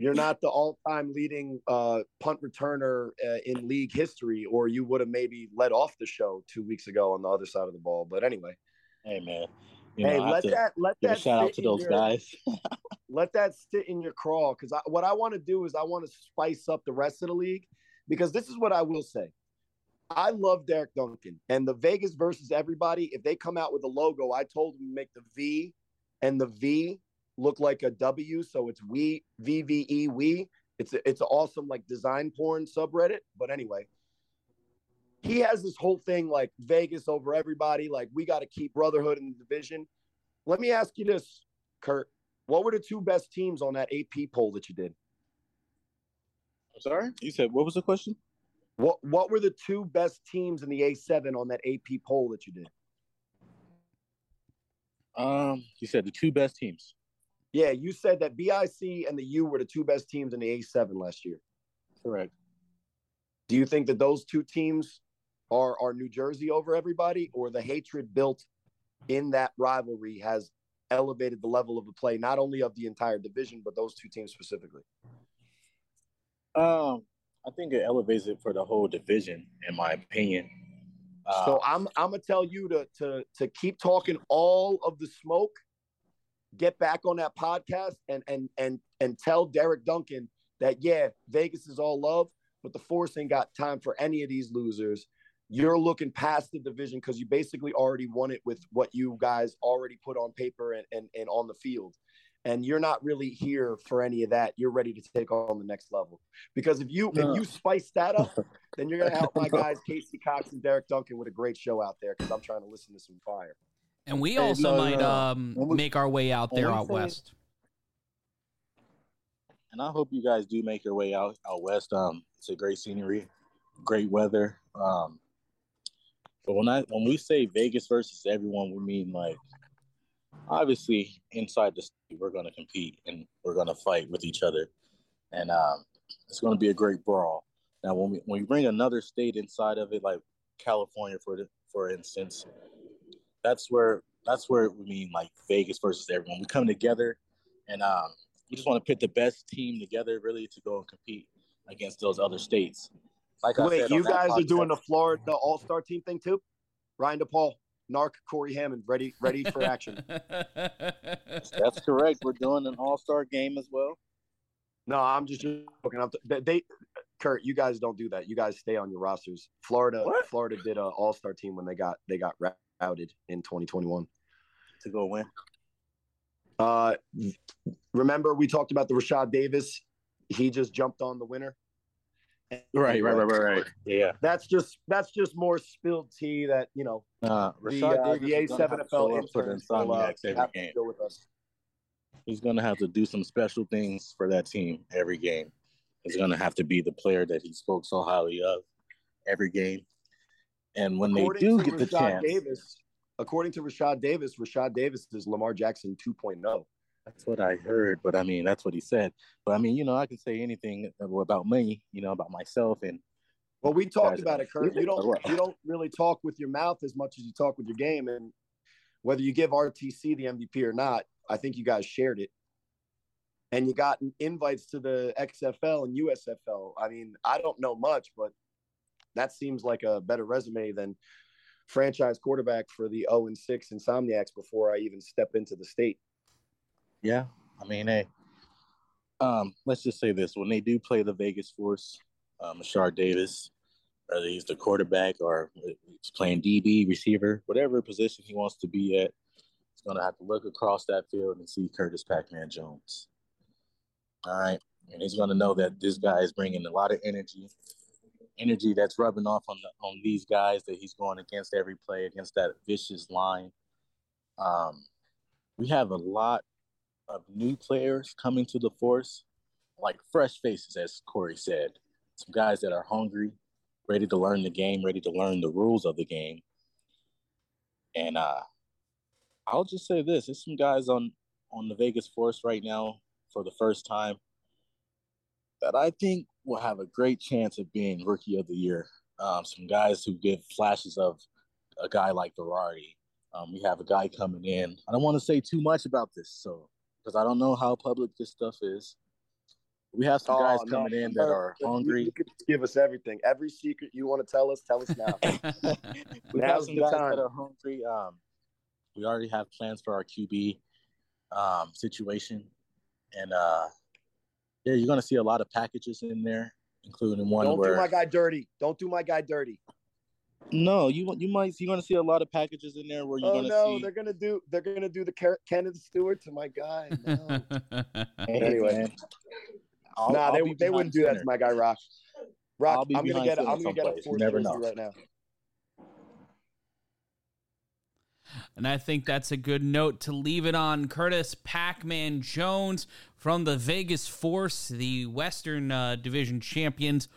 S3: you're not the all-time leading uh, punt returner uh, in league history, or you would have maybe led off the show two weeks ago on the other side of the ball. But anyway,
S2: hey man,
S3: you hey, let that let that
S2: shout out to those
S3: your,
S2: guys.
S3: let that sit in your craw because what I want to do is I want to spice up the rest of the league because this is what I will say. I love Derek Duncan and the Vegas versus everybody. If they come out with a logo, I told them to make the V and the V look like a W, so it's we V V E we. It's a, it's an awesome like design porn subreddit. But anyway, he has this whole thing like Vegas over everybody. Like we got to keep brotherhood in the division. Let me ask you this, Kurt. What were the two best teams on that AP poll that you did?
S2: I'm sorry. You said what was the question?
S3: What What were the two best teams in the A7 on that AP poll that you did?
S2: Um, you said the two best teams.
S3: Yeah, you said that BIC and the U were the two best teams in the A7 last year.
S2: Correct.
S3: Do you think that those two teams are are New Jersey over everybody, or the hatred built in that rivalry has elevated the level of the play, not only of the entire division, but those two teams specifically?
S2: Um, I think it elevates it for the whole division, in my opinion.
S3: Uh, so I'm I'm gonna tell you to to to keep talking all of the smoke. Get back on that podcast and and and and tell Derek Duncan that yeah, Vegas is all love, but the Force ain't got time for any of these losers. You're looking past the division because you basically already won it with what you guys already put on paper and, and, and on the field and you're not really here for any of that. You're ready to take on the next level. Because if you no. if you spice that up, then you're gonna help my guys Casey Cox and Derek Duncan with a great show out there because I'm trying to listen to some fire.
S1: And we also and, uh, might um, we, make our way out there out say, west.
S2: And I hope you guys do make your way out out west. Um, it's a great scenery, great weather. Um, but when I when we say Vegas versus everyone, we mean like obviously inside the state we're going to compete and we're going to fight with each other. And um, it's going to be a great brawl. Now when we when we bring another state inside of it like california for the, for instance that's where that's where we mean like vegas versus everyone. We come together and um, we just want to put the best team together really to go and compete against those other states
S3: like wait said, you guys are doing the florida all-star team thing too ryan depaul Narc Corey Hammond ready ready for action.
S2: That's correct. We're doing an All Star game as well.
S3: No, I'm just joking. I'm th- they, Kurt, you guys don't do that. You guys stay on your rosters. Florida, what? Florida did an All Star team when they got they got routed in 2021
S2: to go win.
S3: Uh, remember we talked about the Rashad Davis? He just jumped on the winner.
S2: Right, right, right, right, right. Yeah,
S3: that's just that's just more spilled tea that you know.
S2: Uh,
S3: the uh, the A7FL interns will uh, have to go with us.
S2: He's gonna have to do some special things for that team every game. He's gonna have to be the player that he spoke so highly of every game. And when according they do get Rashad the chance,
S3: Davis, according to Rashad Davis, Rashad Davis is Lamar Jackson 2.0.
S2: That's what I heard, but I mean, that's what he said. But I mean, you know, I can say anything about me, you know, about myself, and
S3: well, we talked about it, Kurt. You don't you don't really talk with your mouth as much as you talk with your game, and whether you give RTC the MVP or not, I think you guys shared it, and you got invites to the XFL and USFL. I mean, I don't know much, but that seems like a better resume than franchise quarterback for the 0 and 6 Insomniacs before I even step into the state.
S2: Yeah, I mean, hey, um, let's just say this: when they do play the Vegas Force, um, Davis, whether he's the quarterback or he's playing DB, receiver, whatever position he wants to be at, he's gonna have to look across that field and see Curtis Pac-Man Jones. All right, and he's gonna know that this guy is bringing a lot of energy, energy that's rubbing off on the, on these guys that he's going against every play against that vicious line. Um, we have a lot of new players coming to the force, like fresh faces, as Cory said. Some guys that are hungry, ready to learn the game, ready to learn the rules of the game. And uh, I'll just say this: there's some guys on on the Vegas Force right now for the first time that I think will have a great chance of being Rookie of the Year. Um, some guys who give flashes of a guy like Girardi. Um, we have a guy coming in. I don't want to say too much about this, so because I don't know how public this stuff is. We have some oh, guys no, coming in that are hungry. You,
S3: could give us everything, every secret you want to tell us. Tell us now.
S2: we have some guys time. that are hungry. Um, we already have plans for our QB um, situation, and uh, yeah, you're gonna see a lot of packages in there, including one.
S3: Don't
S2: where...
S3: do my guy dirty. Don't do my guy dirty.
S2: No, you you might you're gonna see a lot of packages in there where you're
S3: oh,
S2: gonna
S3: no,
S2: see.
S3: they're gonna do they're gonna do the Kenneth Stewart to my guy. No. anyway, I'll, nah, I'll they they wouldn't do that to my guy Rock. Rock, I'm gonna get I'm gonna get a four jersey right now.
S1: And I think that's a good note to leave it on. Curtis Pac Man Jones from the Vegas Force, the Western uh, Division champions.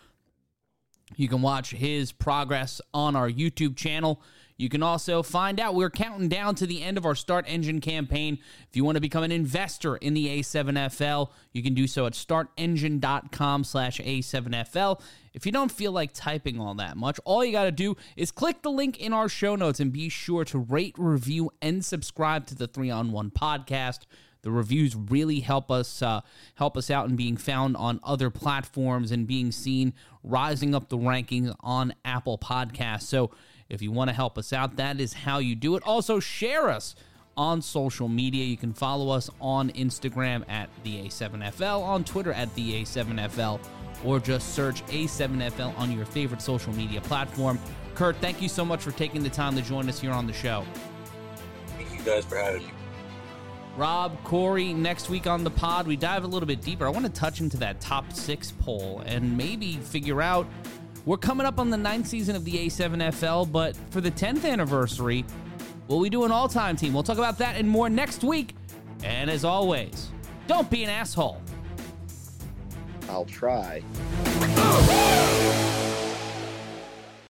S1: You can watch his progress on our YouTube channel. You can also find out we're counting down to the end of our StartEngine campaign. If you want to become an investor in the A7FL, you can do so at startengine.com slash A7FL. If you don't feel like typing all that much, all you got to do is click the link in our show notes and be sure to rate, review, and subscribe to the 3 on 1 podcast. The reviews really help us uh, help us out in being found on other platforms and being seen rising up the rankings on Apple Podcasts. So if you want to help us out, that is how you do it. Also, share us on social media. You can follow us on Instagram at the A7FL, on Twitter at the A7FL, or just search A7FL on your favorite social media platform. Kurt, thank you so much for taking the time to join us here on the show.
S2: Thank you guys for having me.
S1: Rob, Cory, next week on the pod, we dive a little bit deeper. I want to touch into that top six poll and maybe figure out we're coming up on the ninth season of the A7FL, but for the 10th anniversary, will we do an all time team? We'll talk about that and more next week. And as always, don't be an asshole.
S3: I'll try.